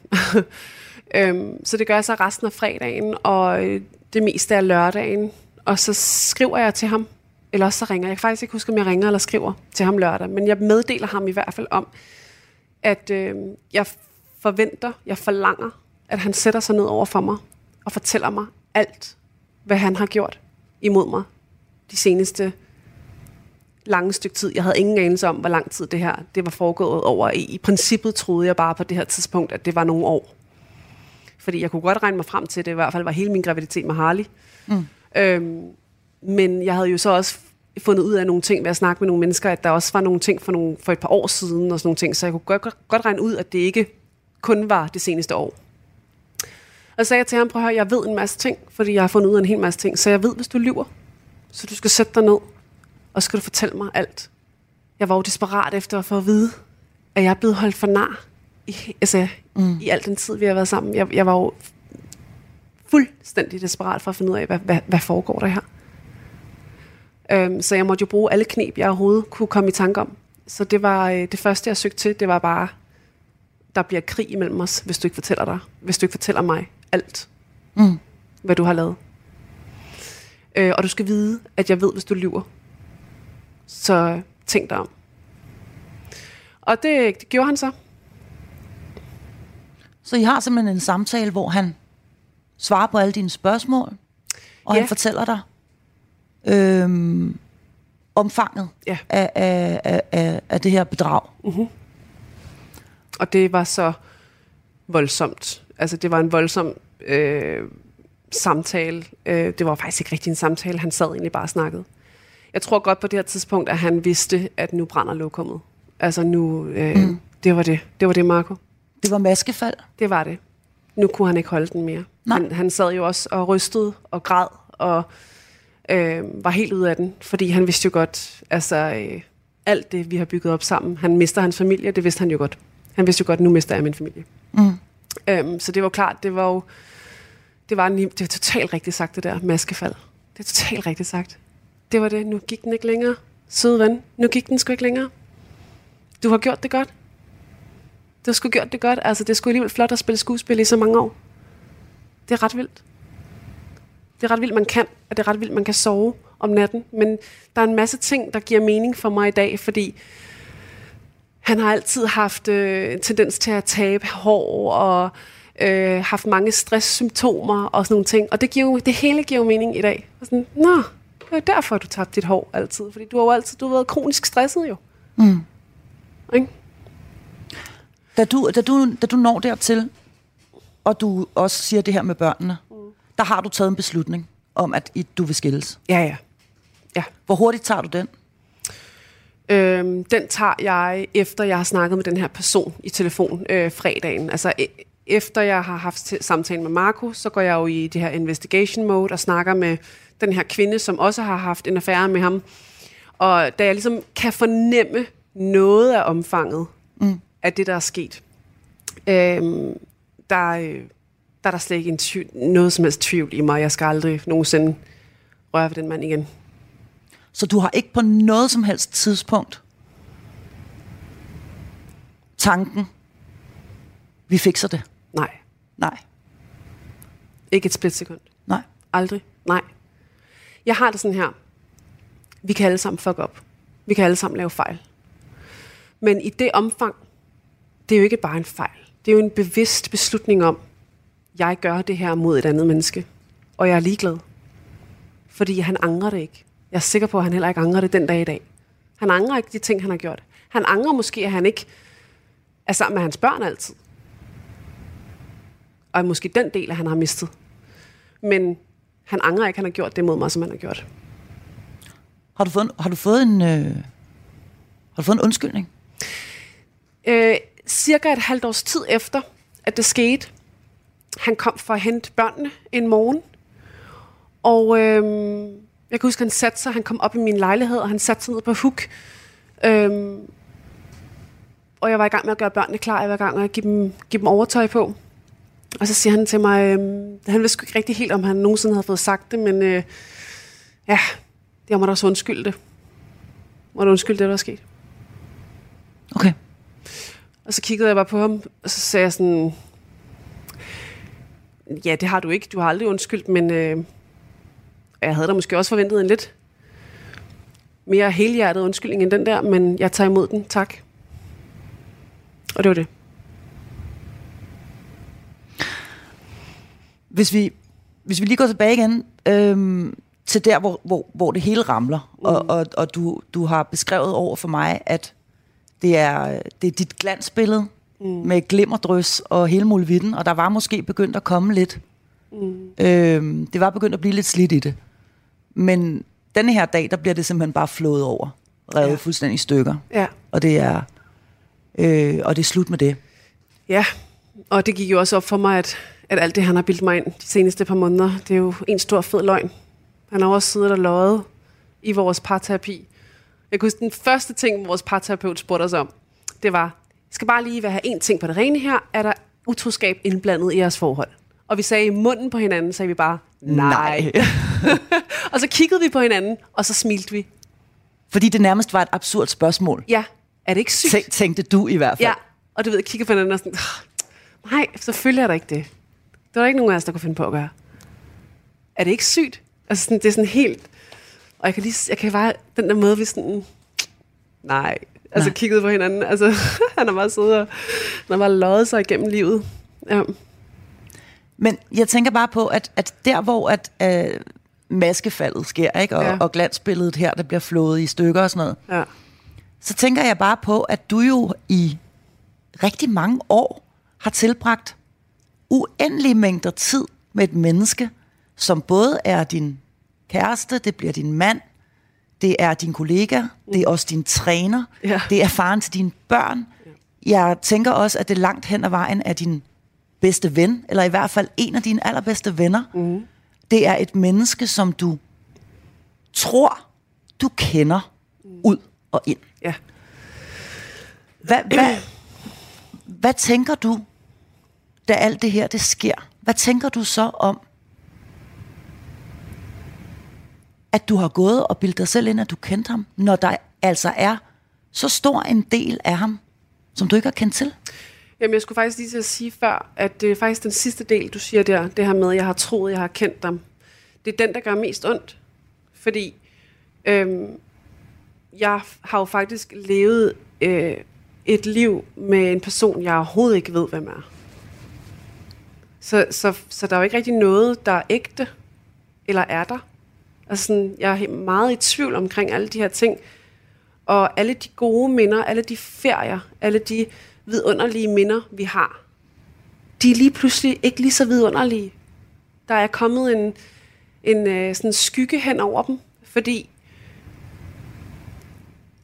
øhm, så det gør jeg så resten af fredagen, og øh, det meste af lørdagen. Og så skriver jeg til ham, eller også så ringer jeg. Jeg kan faktisk ikke huske, om jeg ringer eller skriver til ham lørdag, men jeg meddeler ham i hvert fald om, at øh, jeg forventer, jeg forlanger, at han sætter sig ned over for mig og fortæller mig alt, hvad han har gjort imod mig de seneste lange stykke tid. Jeg havde ingen anelse om, hvor lang tid det her det var foregået over. I, I princippet troede jeg bare på det her tidspunkt, at det var nogle år. Fordi jeg kunne godt regne mig frem til, at det i hvert fald var hele min graviditet med Harley. Mm. Øhm, men jeg havde jo så også fundet ud af nogle ting ved at snakke med nogle mennesker, at der også var nogle ting for, nogle, for et par år siden og sådan nogle ting, så jeg kunne godt, godt, regne ud, at det ikke kun var det seneste år. Og så sagde jeg til ham, prøv at høre, jeg ved en masse ting, fordi jeg har fundet ud af en hel masse ting, så jeg ved, hvis du lyver, så du skal sætte dig ned, og så skal du fortælle mig alt. Jeg var jo desperat efter at få at vide, at jeg er blevet holdt for nar i, altså, mm. i al den tid, vi har været sammen. Jeg, jeg var jo fuldstændig desperat for at finde ud af, hvad, hvad, hvad foregår der her. Øhm, så jeg måtte jo bruge alle knep, jeg overhovedet kunne komme i tanke om. Så det var øh, det første, jeg søgte til, det var bare, der bliver krig imellem os, hvis du ikke fortæller dig, hvis du ikke fortæller mig alt, mm. hvad du har lavet. Øh, og du skal vide, at jeg ved, hvis du lyver. Så tænk dig om. Og det, det gjorde han så. Så I har simpelthen en samtale, hvor han svarer på alle dine spørgsmål, og ja. han fortæller dig øhm, omfanget Ja. af, af, af, af, det her bedrag. Og det var så voldsomt. Altså, det var en voldsom øh, samtale. Øh, det var faktisk ikke rigtig en samtale. Han sad egentlig bare og snakkede. Jeg tror godt på det her tidspunkt, at han vidste, at nu brænder lokummet. Altså nu, øh, mm. det var det. Det var det, Marco. Det var maskefald. Det var det. Nu kunne han ikke holde den mere. Nej. Han, han sad jo også og rystede og græd og øh, var helt ude af den, fordi han vidste jo godt, altså øh, alt det, vi har bygget op sammen. Han mister hans familie, det vidste han jo godt. Han vidste jo godt, nu mister jeg min familie. Mm. Øhm, så det var klart, det var jo det var, en, det var totalt rigtigt sagt, det der maskefald. Det er totalt rigtigt sagt. Det var det. Nu gik den ikke længere. Søde ven. Nu gik den sgu ikke længere. Du har gjort det godt. Du har sgu gjort det godt. Altså, det sgu alligevel flot at spille skuespil i så mange år. Det er ret vildt. Det er ret vildt, man kan, og det er ret vildt, man kan sove om natten. Men der er en masse ting, der giver mening for mig i dag, fordi han har altid haft øh, en tendens til at tabe hår og øh, haft mange stresssymptomer og sådan nogle ting. Og det, giver jo, det hele giver jo mening i dag. Og sådan, Nå, det er derfor, du tabte dit hår altid. Fordi du har jo altid du har været kronisk stresset jo. Mm. Ikke? Da du, da, du, da du når dertil, og du også siger det her med børnene. Der har du taget en beslutning om, at du vil skilles. Ja, ja. Ja. Hvor hurtigt tager du den? Øhm, den tager jeg, efter jeg har snakket med den her person i telefon øh, fredagen. Altså e- efter jeg har haft samtalen med Marco, så går jeg jo i det her investigation mode og snakker med den her kvinde, som også har haft en affære med ham. Og da jeg ligesom kan fornemme noget af omfanget mm. af det, der er sket, øhm, der, øh, der er der slet ikke en tvivl, noget som helst tvivl i mig. Jeg skal aldrig nogensinde røre ved den mand igen. Så du har ikke på noget som helst tidspunkt tanken, vi fikser det. Nej, Nej, ikke et splitsekund. nej. Aldrig. Nej. Jeg har det sådan her. Vi kan alle sammen fuck op. Vi kan alle sammen lave fejl. Men i det omfang, det er jo ikke bare en fejl. Det er jo en bevidst beslutning om, jeg gør det her mod et andet menneske. Og jeg er ligeglad. Fordi han angrer det ikke. Jeg er sikker på, at han heller ikke angrer det den dag i dag. Han angrer ikke de ting, han har gjort. Han angrer måske, at han ikke er sammen med hans børn altid. Og måske den del, at han har mistet. Men han angrer ikke, at han har gjort det mod mig, som han har gjort. Har du fået en, har du fået en, øh, har du fået en undskyldning? Øh, cirka et halvt års tid efter, at det skete, han kom for at hente børnene en morgen, og øh, jeg kan huske, han satte sig, han kom op i min lejlighed, og han satte sig ned på huk, øh, og jeg var i gang med at gøre børnene klar, jeg var i gang med at give dem, give dem overtøj på, Og så siger han til mig, øh, han vidste ikke rigtig helt, om han nogensinde havde fået sagt det, men øh, ja, jeg må da også undskylde det. Må du undskylde det, der er sket? Okay. Og så kiggede jeg bare på ham, og så sagde jeg sådan, ja, det har du ikke, du har aldrig undskyldt, men øh, jeg havde da måske også forventet en lidt mere helhjertet undskyldning end den der, men jeg tager imod den, tak. Og det var det. Hvis vi, hvis vi lige går tilbage igen øhm, til der, hvor, hvor, hvor det hele ramler, mm. og, og, og du, du har beskrevet over for mig, at det er, det er dit glansbillede mm. med glimmerdrøs og hele muligheden, og der var måske begyndt at komme lidt. Mm. Øhm, det var begyndt at blive lidt slidt i det. Men denne her dag, der bliver det simpelthen bare flået over. Revet ja. fuldstændig i stykker. Ja. Og det er, øh, og det er slut med det. Ja, og det gik jo også op for mig, at, at alt det, han har bildt mig ind de seneste par måneder, det er jo en stor fed løgn. Han har også siddet og løjet i vores parterapi. Jeg kunne huske, den første ting, vores parterapeut spurgte os om, det var, skal bare lige have en ting på det rene her, er der utroskab indblandet i jeres forhold? Og vi sagde i munden på hinanden, sagde vi bare, nej. nej. og så kiggede vi på hinanden, og så smilte vi. Fordi det nærmest var et absurd spørgsmål. Ja, er det ikke sygt? Tænk, tænkte du i hvert fald. Ja, og du ved, jeg kigger på hinanden og sådan, nej, selvfølgelig er der ikke det. Det var der ikke nogen af os, der kunne finde på at gøre. Er det ikke sygt? Altså, sådan, det er sådan helt... Og jeg kan lige, jeg kan bare, den der måde, vi sådan, nej, altså Nej. kiggede på hinanden, altså, han har bare siddet og, han har bare løjet sig igennem livet. Ja. Men jeg tænker bare på, at, at der hvor at, øh, maskefaldet sker, ikke? Og, Ja. og glansbilledet her, der bliver flået i stykker og sådan noget, ja. så tænker jeg bare på, at du jo i rigtig mange år har tilbragt uendelige mængder tid med et menneske, som både er din kæreste, det bliver din mand, det er din kollega, det er også din træner, Ja. det er faren til dine børn. Jeg tænker også, at det langt hen ad vejen er din bedste ven, eller i hvert fald en af dine allerbedste venner. Mm. Det er et menneske, som du tror, du kender ud og ind. ja. Hvad, hvad, hvad tænker du, da alt det her det sker? Hvad tænker du så om, at du har gået og bildet dig selv ind, at du kendte ham, når der altså er så stor en del af ham, som du ikke har kendt til? Jamen, jeg skulle faktisk lige til at sige før, at det er faktisk den sidste del, du siger der, det her med, at jeg har troet, jeg har kendt dem. Det er den, der gør mest ondt. Fordi øhm, jeg har jo faktisk levet øh, et liv med en person, jeg overhovedet ikke ved, hvem er. Så, så, så der er jo ikke rigtig noget, der er ægte, eller er der. Altså sådan, jeg er meget i tvivl omkring alle de her ting. Og alle de gode minder, alle de ferier, alle de vidunderlige minder, vi har, de er lige pludselig ikke lige så vidunderlige. Der er kommet en, en øh, sådan skygge hen over dem, fordi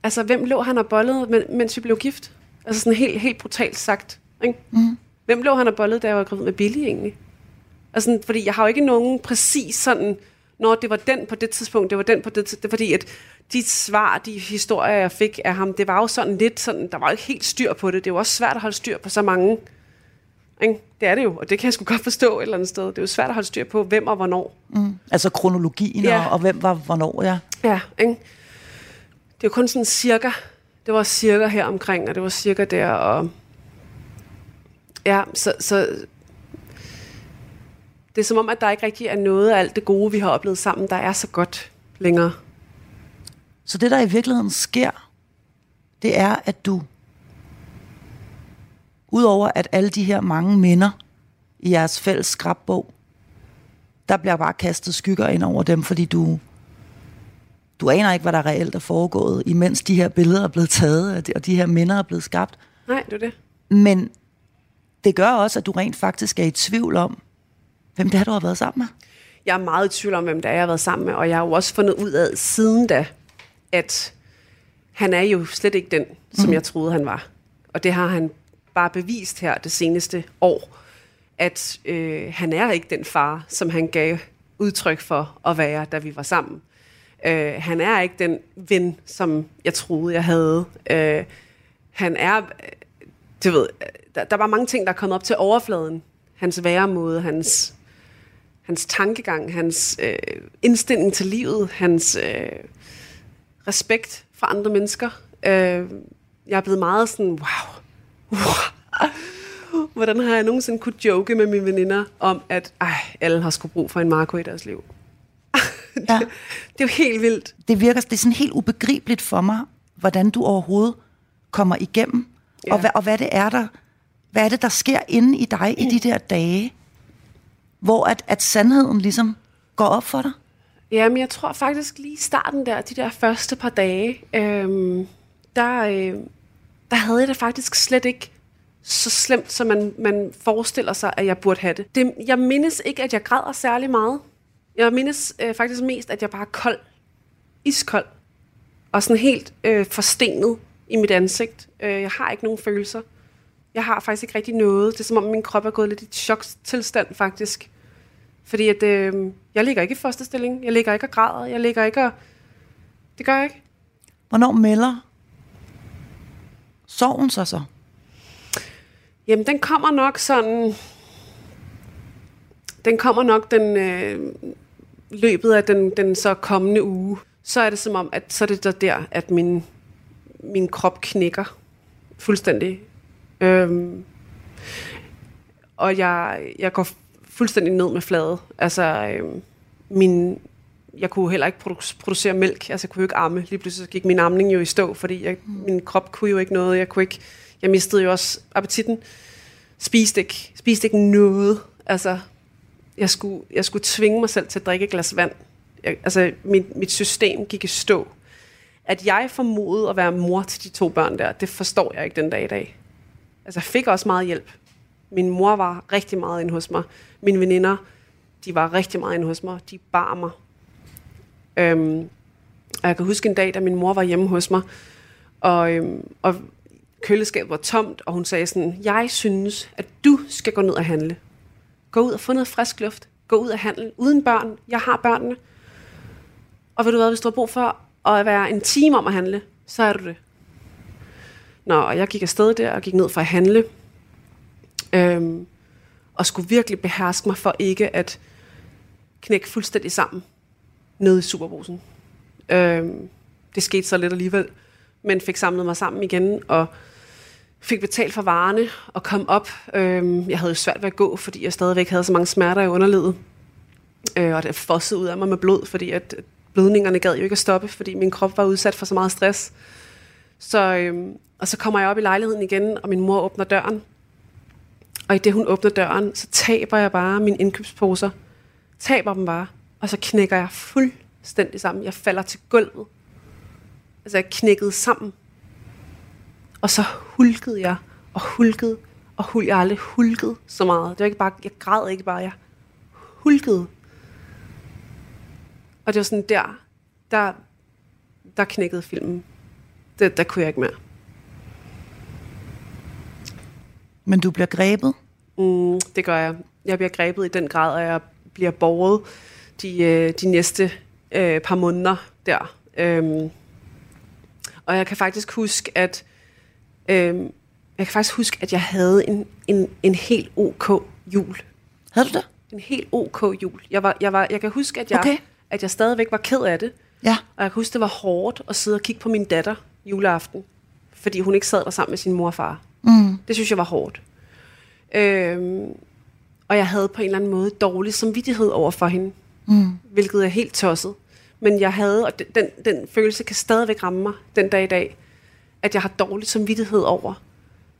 altså, hvem lå han og bollede, men- mens vi blev gift? Altså sådan helt, helt brutalt sagt. Ikke? Mm. Hvem lå han og bollede, da jeg var gravid med Billy egentlig? Altså, sådan, fordi jeg har jo ikke nogen præcis sådan, når det var den på det tidspunkt, det var den på det tidspunkt. Det fordi, at de svar, de historier, jeg fik af ham, det var jo sådan lidt sådan, der var jo ikke helt styr på det. Det jo også svært at holde styr på så mange. Ikke? Det er det jo, og det kan jeg sgu godt forstå et eller andet sted. Det er jo svært at holde styr på, hvem og hvornår. Altså kronologien, Ja. og, og hvem var hvornår, ja. Ja, ikke? Det jo kun sådan cirka, det var cirka her omkring, og det var cirka der, og ja, så, så det er som om, at der ikke rigtig er noget af alt det gode, vi har oplevet sammen, der er så godt længere. Så det, der i virkeligheden sker, det er, at du, udover at alle de her mange minder i jeres fælles skrabbog, der bliver bare kastet skygger ind over dem, fordi du, du aner ikke, hvad der reelt er foregået, imens de her billeder er blevet taget, og de- her minder er blevet skabt. Nej, det er det. Men det gør også, at du rent faktisk er i tvivl om, hvem det er, du har været sammen med. Jeg er meget i tvivl om, hvem det er, jeg har været sammen med, og jeg har jo også fundet ud af siden da, at han er jo slet ikke den, som mm. jeg troede, han var. Og det har han bare bevist her det seneste år, at øh, han er ikke den far, som han gav udtryk for at være, da vi var sammen. Øh, han er ikke den ven, som jeg troede, jeg havde. Øh, han er, du ved, der, der var mange ting, der er kommet op til overfladen. hans væremåde, hans, hans tankegang, hans øh, indstilling til livet, hans øh, respekt for andre mennesker. Øh, jeg er blevet meget sådan, wow, wow. Hvordan har jeg nogensinde kunne joke med mine veninder om, at ej, alle har sgu brug for en Marco i deres liv. Ja. det, det er jo helt vildt. Det virker, det er sådan helt ubegribeligt for mig, hvordan du overhovedet kommer igennem, ja. og, hvad, og hvad det er, der, hvad er det, der sker inde i dig i de der dage, hvor at, at sandheden ligesom går op for dig? Jamen, jeg tror faktisk lige i starten der, de der første par dage, øhm, der, øh, der havde jeg det faktisk slet ikke så slemt, som man, man forestiller sig, at jeg burde have det. det. Jeg mindes ikke, at jeg græder særlig meget. Jeg mindes øh, faktisk mest, at jeg bare er kold. Iskold. Og sådan helt øh, forstenet i mit ansigt. Øh, jeg har ikke nogen følelser. Jeg har faktisk ikke rigtig noget. Det er som om, min krop er gået lidt i chokstilstand, faktisk. Fordi at, øh, jeg ligger ikke i første stilling. Jeg ligger ikke og græder. Jeg ligger ikke og... Det gør jeg ikke. Hvornår melder sorgen sig så? Jamen, den kommer nok sådan... Den kommer nok den øh, løbet af den, den så kommende uge. Så er det som om, at så er det der, der at min, min krop knækker fuldstændig. Øhm, og jeg, jeg går fuldstændig ned med flade. Altså, øh, min, jeg kunne heller ikke produ- producere mælk. Altså, jeg kunne jo ikke amme. Lige pludselig gik min amning jo i stå, fordi jeg, min krop kunne jo ikke noget. Jeg kunne ikke, jeg mistede jo også appetitten. Spiste ikke, spiste ikke noget. Altså, jeg skulle, jeg skulle tvinge mig selv til at drikke et glas vand. Jeg, altså, mit, mit system gik i stå. At jeg formodede at være mor til de to børn der, det forstår jeg ikke den dag i dag. Altså, jeg fik også meget hjælp. Min mor var rigtig meget inde hos mig. Mine veninder, de var rigtig meget inde hos mig. De bar mig. Øhm, og jeg kan huske en dag, da min mor var hjemme hos mig, og, øhm, og køleskabet var tomt, og hun sagde sådan, jeg synes, at du skal gå ned og handle. Gå ud og få noget frisk luft. Gå ud og handle uden børn. Jeg har børnene. Og ved du hvad, hvis du har brug for at være en time om at handle, så er du det. Nå, og jeg gik afsted der og gik ned for at handle. Øhm, og skulle virkelig beherske mig for ikke at knække fuldstændig sammen nede i superbrusen. Øh, det skete så lidt alligevel, men fik samlet mig sammen igen, og fik betalt for varerne og kom op. Øh, jeg havde jo svært ved at gå, fordi jeg stadigvæk havde så mange smerter i underlivet. Øh, og det fossede ud af mig med blod, fordi at blødningerne gad jo ikke at stoppe, fordi min krop var udsat for så meget stress. Så, øh, og så kommer jeg op i lejligheden igen, og min mor åbner døren. Og i det hun åbner døren, så taber jeg bare mine indkøbsposer. Taber dem bare, og så knækker jeg fuldstændig sammen. Jeg falder til gulvet. Altså jeg knækkede sammen. Og så hulkede jeg, og hulkede, og hulkede. Jeg aldrig hulket så meget. Det var ikke bare, jeg græd ikke bare, jeg hulkede. Og det var sådan der, der, der knækkede filmen. Det, der kunne jeg ikke mere. Men du bliver grebet? Mm, det gør jeg. Jeg bliver grebet i den grad, at jeg bliver borget de, øh, de næste øh, par måneder der. Øhm, og jeg kan faktisk huske, at øhm, jeg kan faktisk huske, at jeg havde en, en, en helt OK jul. Havde du det? En helt OK jul. Jeg, var, jeg, var, jeg kan huske, at jeg, Okay. at jeg stadigvæk var ked af det. Ja. Og jeg kan huske, det var hårdt at sidde og kigge på min datter juleaften, fordi hun ikke sad der sammen med sin mor og far. Mm. Det synes jeg var hårdt. Øhm, og jeg havde på en eller anden måde dårlig samvittighed over for hende, Mm. hvilket er helt tosset. Men jeg havde, og den, den, følelse kan stadigvæk ramme mig den dag i dag, at jeg har dårlig samvittighed over,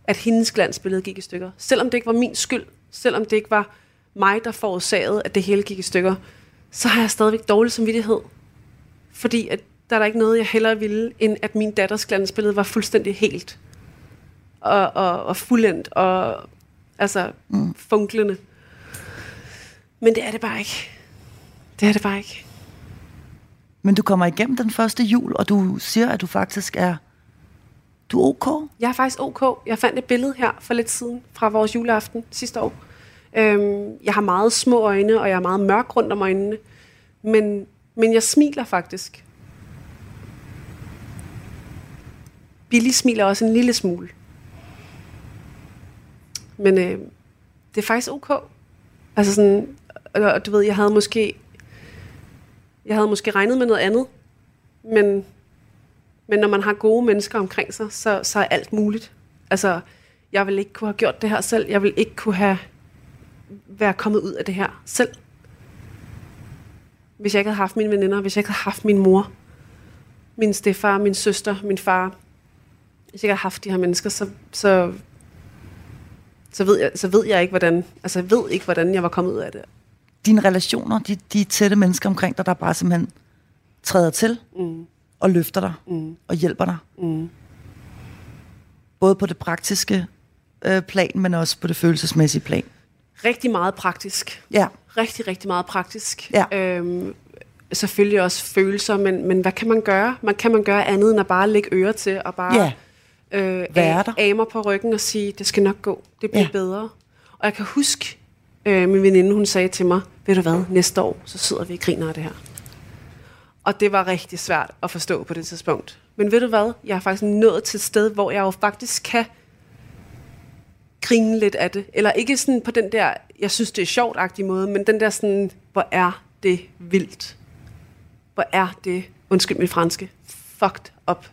at hendes glansbillede gik i stykker. Selvom det ikke var min skyld, selvom det ikke var mig, der forårsagede, at det hele gik i stykker, så har jeg stadigvæk dårlig samvittighed. Fordi at der er der ikke noget, jeg hellere ville, end at min datters glansbillede var fuldstændig helt. Og, og, og fuldendt, og altså mm. funklende. Men det er det bare ikke. Det er det bare ikke. Men du kommer igennem den første jul, og du siger, at du faktisk er... Du er ok? Jeg er faktisk ok. Jeg fandt et billede her for lidt siden fra vores juleaften sidste år. Øhm, jeg har meget små øjne, og jeg er meget mørk rundt om øjnene. Men, men jeg smiler faktisk. Billy smiler også en lille smule. Men øh, det er faktisk ok. Altså sådan, og du ved, jeg havde måske, jeg havde måske regnet med noget andet, men, men når man har gode mennesker omkring sig, så, så er alt muligt. Altså, jeg vil ikke kunne have gjort det her selv. Jeg vil ikke kunne have være kommet ud af det her selv. Hvis jeg ikke havde haft mine veninder, hvis jeg ikke havde haft min mor, min stefar, min søster, min far, hvis jeg ikke havde haft de her mennesker, så, så, så, ved, jeg, så ved jeg ikke, hvordan, altså jeg ved ikke, hvordan jeg var kommet ud af det. Dine relationer, de, de tætte mennesker omkring dig, der bare simpelthen træder til Mm, og løfter dig mm, og hjælper dig. mm. Både på det praktiske øh, plan, men også på det følelsesmæssige plan. Rigtig meget praktisk. Ja, Rigtig, rigtig meget praktisk. Ja. Øhm, selvfølgelig også følelser, men, men hvad kan man gøre? Man kan man gøre andet end at bare lægge ører til og bare ja, øh, Være der. amer på ryggen og sige, det skal nok gå, det bliver ja. bedre. Og jeg kan huske, øh, min veninde, hun sagde til mig, ved du hvad, næste år, så sidder vi og griner af det her. Og det var rigtig svært at forstå på det tidspunkt. Men ved du hvad, jeg er faktisk nået til et sted, hvor jeg jo faktisk kan grine lidt af det. Eller ikke sådan på den der, jeg synes det er sjovt-agtige måde, men den der sådan, hvor er det vildt. Hvor er det, undskyld mit franske, fucked up,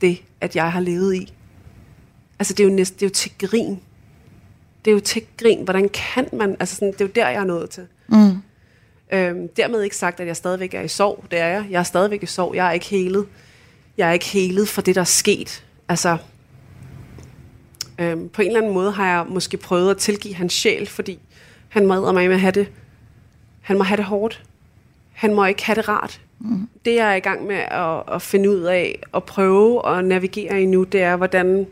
det, at jeg har levet i. Altså det er jo, næsten, det er jo til grin. Det er jo til grin. Hvordan kan man, altså sådan, det er jo der, jeg er nået til. mm. Øhm, dermed ikke sagt, at jeg stadigvæk er i sorg. Det er jeg. Jeg er stadigvæk i sorg. Jeg er ikke helet. Jeg er ikke helet for det, der er sket. Altså, øhm, på en eller anden måde har jeg måske prøvet at tilgive hans sjæl, fordi han må mig med at have det. Han må have det hårdt. Han må ikke have det rart. Mm. Det, jeg er i gang med at, at finde ud af og prøve at navigere i nu, det er, hvordan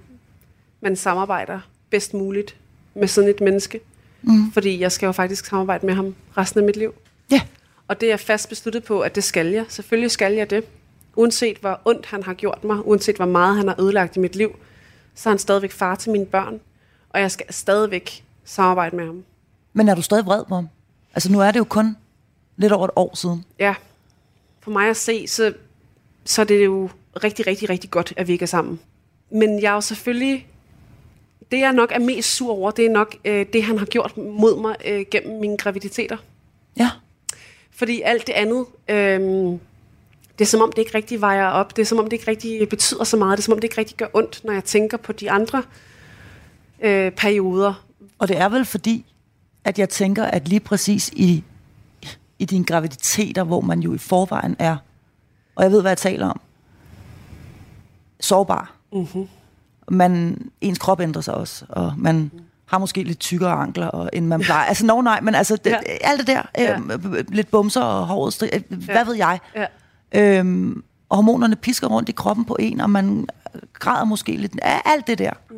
man samarbejder bedst muligt med sådan et menneske. Mm. Fordi jeg skal jo faktisk samarbejde med ham resten af mit liv. ja, Og det er jeg fast besluttet på, at det skal jeg. Selvfølgelig skal jeg det. Uanset hvor ondt han har gjort mig, uanset hvor meget han har ødelagt i mit liv, så er han stadigvæk far til mine børn. Og jeg skal stadigvæk samarbejde med ham. Men er du stadig vred på ham? Altså nu er det jo kun lidt over et år siden. Ja, for mig at se, så, så er det jo rigtig, rigtig, rigtig godt, at vi ikke er sammen. Men jeg er jo selvfølgelig... Det, jeg nok er mest sur over, det er nok øh, det, han har gjort mod mig øh, gennem mine graviditeter. Ja, Fordi alt det andet, øhm, det er som om, det ikke rigtig vejer op. Det er som om, det ikke rigtig betyder så meget. Det er som om, det ikke rigtig gør ondt, når jeg tænker på de andre øh, perioder. og det er vel fordi, at jeg tænker, at lige præcis i, i dine graviditeter, hvor man jo i forvejen er, og jeg ved, hvad jeg taler om, sårbar. Mm-hmm. Man, ens krop ændrer sig også, og man har måske lidt tykkere ankler, og, end man plejer. Altså, no, nej, men altså, det, Ja. alt det der, Ja. øh, lidt bumser og håret, stri- øh, hvad Ja. ved jeg. Ja. Øhm, og hormonerne pisker rundt i kroppen på en, og man græder måske lidt. Ja, alt det der. Mm.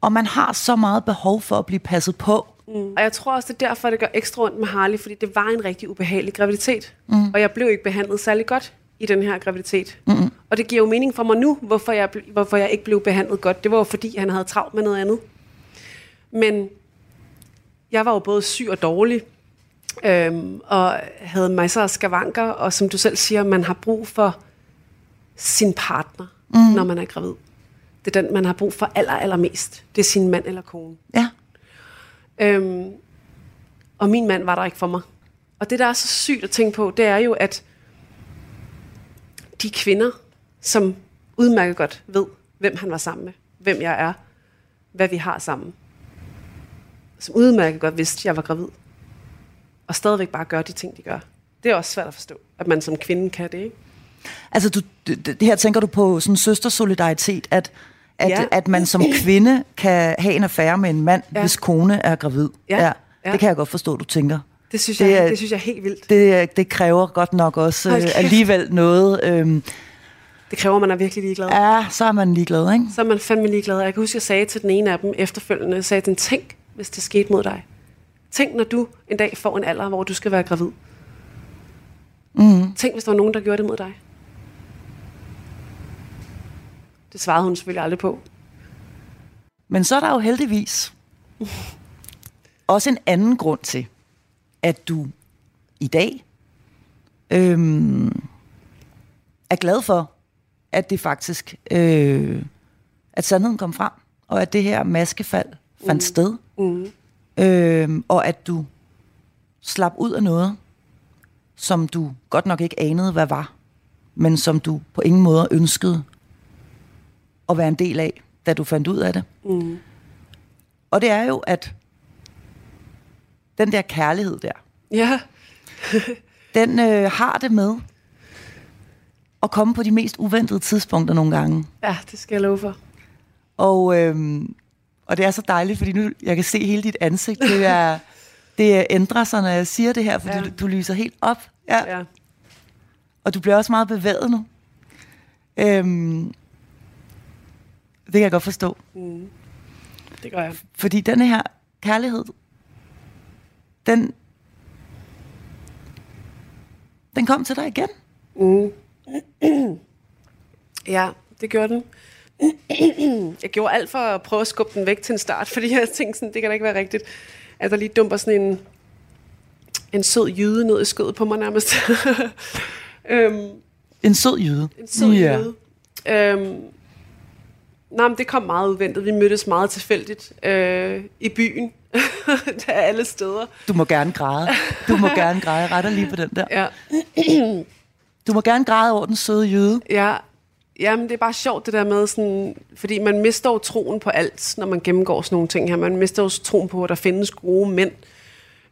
Og man har så meget behov for at blive passet på. Mm. Og jeg tror også, det er derfor, det gør ekstra ondt med Harley, fordi det var en rigtig ubehagelig graviditet. Mm. Og jeg blev ikke behandlet særlig godt i den her graviditet. Mm. Og det giver jo mening for mig nu, hvorfor jeg, hvorfor jeg ikke blev behandlet godt. Det var jo fordi, han havde travlt med noget andet. Men jeg var jo både syg og dårlig, øhm, og havde masser af skavanker, og som du selv siger, man har brug for sin partner, mm. når man er gravid. Det er den, man har brug for aller, allermest. Det er sin mand eller kone. Ja. Øhm, og min mand var der ikke for mig. Og det, der er så sygt at tænke på, det er jo, at de kvinder, som udmærket godt ved, hvem han var sammen med, hvem jeg er, hvad vi har sammen, som udmærket godt vidste, at jeg var gravid, og stadigvæk bare gør de ting, de gør. Det er også svært at forstå, at man som kvinde kan det, ikke? Altså, du, det, her tænker du på sådan søstersolidaritet, at, at, Ja. at man som kvinde kan have en affære med en mand, Ja. hvis kone er gravid. Ja. Ja. Det kan jeg godt forstå, du tænker. Det synes, Det det, jeg, er- det synes jeg er helt vildt. Det, Det, kræver godt nok også øh, alligevel noget. Øh, det kræver, at man er virkelig ligeglad. ja, så er man ligeglad, ikke? så er man fandme ligeglad. Jeg kan huske, jeg sagde til den ene af dem efterfølgende, jeg sagde den, tænk, hvis det skete mod dig. Tænk, når du en dag får en alder, hvor du skal være gravid. Mm. Tænk, hvis der var nogen, der gjorde det mod dig. Det svarede hun selvfølgelig aldrig på. Men så er der jo heldigvis også en anden grund til, at du i dag øhm, er glad for, at det faktisk, øh, at sandheden kom frem, og at det her maskefald fandt sted. Mm. øh, og at du slap ud af noget, som du godt nok ikke anede, hvad var, men som du på ingen måde ønskede at være en del af, da du fandt ud af det. Mm. Og det er jo, at den der kærlighed der, Ja. den øh, har det med at komme på de mest uventede tidspunkter nogle gange. ja, det skal jeg love for. Og, øhm, og det er så dejligt, fordi nu jeg kan se hele dit ansigt. Det, er, det ændrer sig, når jeg siger det her, fordi ja. du, du lyser helt op. Ja. Ja. Og du bliver også meget bevæget nu. Øhm, det kan jeg godt forstå. Det gør jeg. Fordi den her kærlighed, den, den kom til dig igen. Ja, det gjorde den. Jeg gjorde alt for at prøve at skubbe den væk til en start, fordi jeg tænkte sådan, det kan da ikke være rigtigt, at der lige dumper sådan en, en sød jyde ned i skødet på mig nærmest. øhm, En sød jyde. en sød Ja. jyde. Øhm, nej, men det kom meget uventet. Vi mødtes meget tilfældigt øh, i byen, der er alle steder. Du må gerne græde. Du må gerne græde. Jeg retter lige på den der. Ja, Du må gerne græde over den søde jyde. Ja, jamen det er bare sjovt det der med sådan, fordi man mister jo troen på alt, når man gennemgår sådan nogle ting her. Man mister jo troen på, at der findes gode mænd,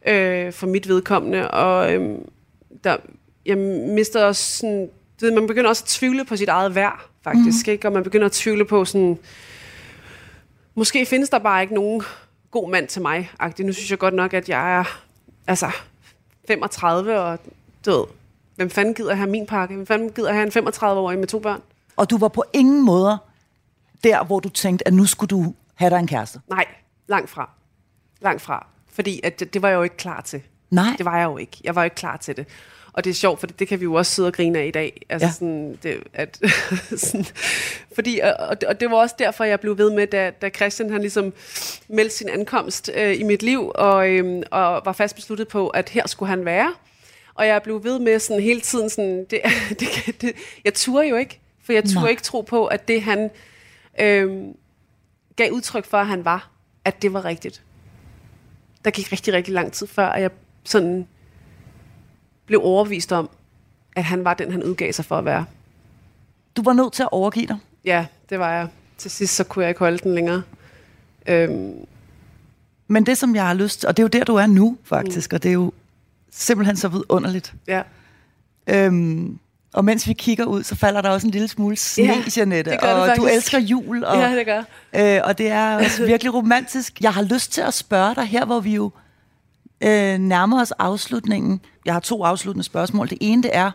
øh, for mit vedkommende, og øh, der, jeg mister også sådan, du ved, man begynder også at tvivle på sit eget værd, faktisk, mm. ikke? Og man begynder at tvivle på sådan, måske findes der bare ikke nogen god mand til mig, -agtig. Nu synes jeg godt nok, at jeg er, altså, 35, og ved, hvem fanden gider have min pakke? Hvem fanden gider have en 35-årig med to børn? Og du var på ingen måder der, hvor du tænkte, at nu skulle du have dig en kæreste. Nej, langt fra. Langt fra. Fordi at det, det var jeg jo ikke klar til. Nej. Det var jeg jo ikke. Jeg var jo ikke klar til det. Og det er sjovt, for det, det kan vi jo også sidde og grine af i dag. Altså Ja. sådan, det, at, sådan, fordi, og, og det- var også derfor, jeg blev ved med, da, da Christian han ligesom meldte sin ankomst øh, i mit liv, og, øhm, og var fast besluttet på, at her skulle han være. Og jeg blev ved med sådan hele tiden sådan, det, det, det, jeg turde jo ikke, for jeg turde Nej. ikke tro på, at det han øhm, gav udtryk for, at han var, at det var rigtigt. Der gik rigtig, rigtig lang tid før, at jeg sådan blev overvist om, at han var den, han udgav sig for at være. Du var nødt til at overgive dig. Ja, det var jeg. Til sidst så kunne jeg ikke holde den længere. Øhm, Men det, som jeg har lyst til, og det er jo der, du er nu, faktisk, mm. og det er jo simpelthen så vidunderligt. ja. Øhm, og mens vi kigger ud, så falder der også en lille smule sne, Ja, Jeanette, det gør det og du elsker jul, og, ja, det gør. øh, og det er også virkelig romantisk. Jeg har lyst til at spørge dig her, hvor vi jo øh, nærmer os afslutningen. Jeg har to afsluttende spørgsmål. Det ene, det er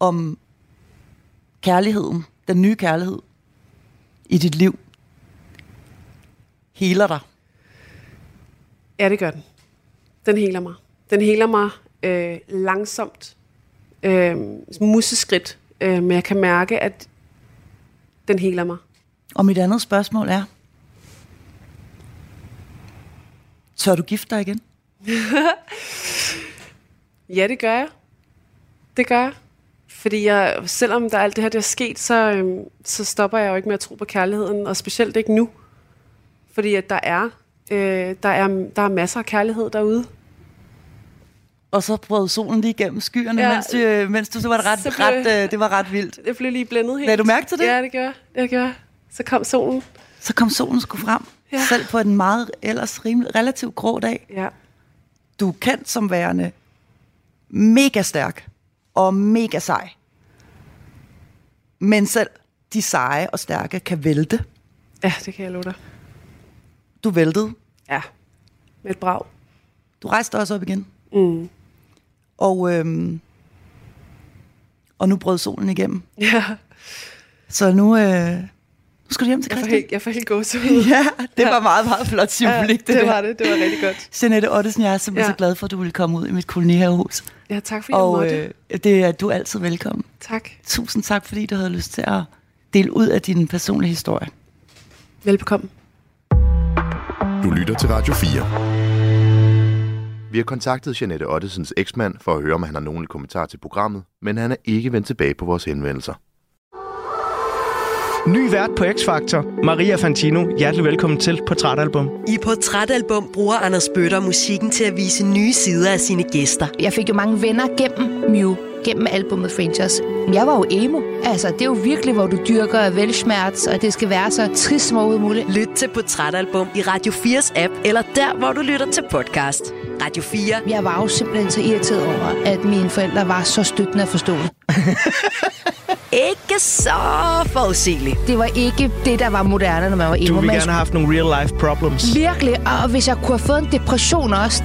om kærligheden, den nye kærlighed i dit liv, heler dig. Ja, det gør den. Den heler mig. Den heler mig øh, langsomt. Øh, museskridt. Øh, men jeg kan mærke, at den heler mig. Og mit andet spørgsmål er, tør du gifte dig igen? Ja, det gør jeg. Det gør jeg. Fordi jeg, selvom der alt det her der er sket, så, øhm, så stopper jeg jo ikke med at tro på kærligheden, og specielt ikke nu. Fordi at der er, øh, der er, der er masser af kærlighed derude. Og så brød solen lige igennem skyerne, Ja. mens, du, øh, mens du så var det ret, Så blev- ret, øh, det var ret vildt. Jeg blev lige blændet helt. Lagde du mærke til det? Ja, det gør jeg. Det gør. Så kom solen. Så kom solen sgu frem, ja. selv på en meget ellers rimelig, relativt grå dag. Ja. Du er kendt som værende mega stærk og mega sej. Men selv de seje og stærke kan vælte. ja, det kan jeg love dig. Du væltede. Ja, med et brag. Du rejste også op igen. Mm. Og, øhm, og nu brød solen igennem. Ja, Så nu, øh, nu skal du hjem til jeg får Christian. helt, jeg får helt gåsehud. Ja, det var meget, meget flot symbolik, ja, det, det der. var det. Det var rigtig godt. Jeanette Ottesen, jeg er simpelthen Ja. ja. så glad for, at du ville komme ud i mit kolonihavehus. Ja, tak fordi jeg Og måtte. øh, det er du er altid velkommen. Tak. Tusind tak, fordi du havde lyst til at dele ud af din personlige historie. Velbekomme. Du lytter til Radio 4. Vi har kontaktet Janette Ottesens eksmand for at høre, om han har nogen kommentar til programmet, men han er ikke vendt tilbage på vores henvendelser. Ny vært på X-Factor, Maria Fantino. Hjertelig velkommen til Portrætalbum. I Portrætalbum bruger Anders Bøtter musikken til at vise nye sider af sine gæster. Jeg fik jo mange venner gennem Mew, gennem albumet Frangers. Jeg var jo emo. Altså, det er jo virkelig, hvor du dyrker velsmerts, og det skal være så trist som overhovedet muligt. Lyt til Portrætalbum i Radio 4's app, eller der, hvor du lytter til podcast. Radio 4. Jeg var jo simpelthen så irriteret over, at mine forældre var så støttende at forstå. Ikke så forudsigeligt. Det var ikke det, der var moderne, når man var emo. Du ville gerne have haft nogle real life problems. Virkelig, og hvis jeg kunne have fået en depression også,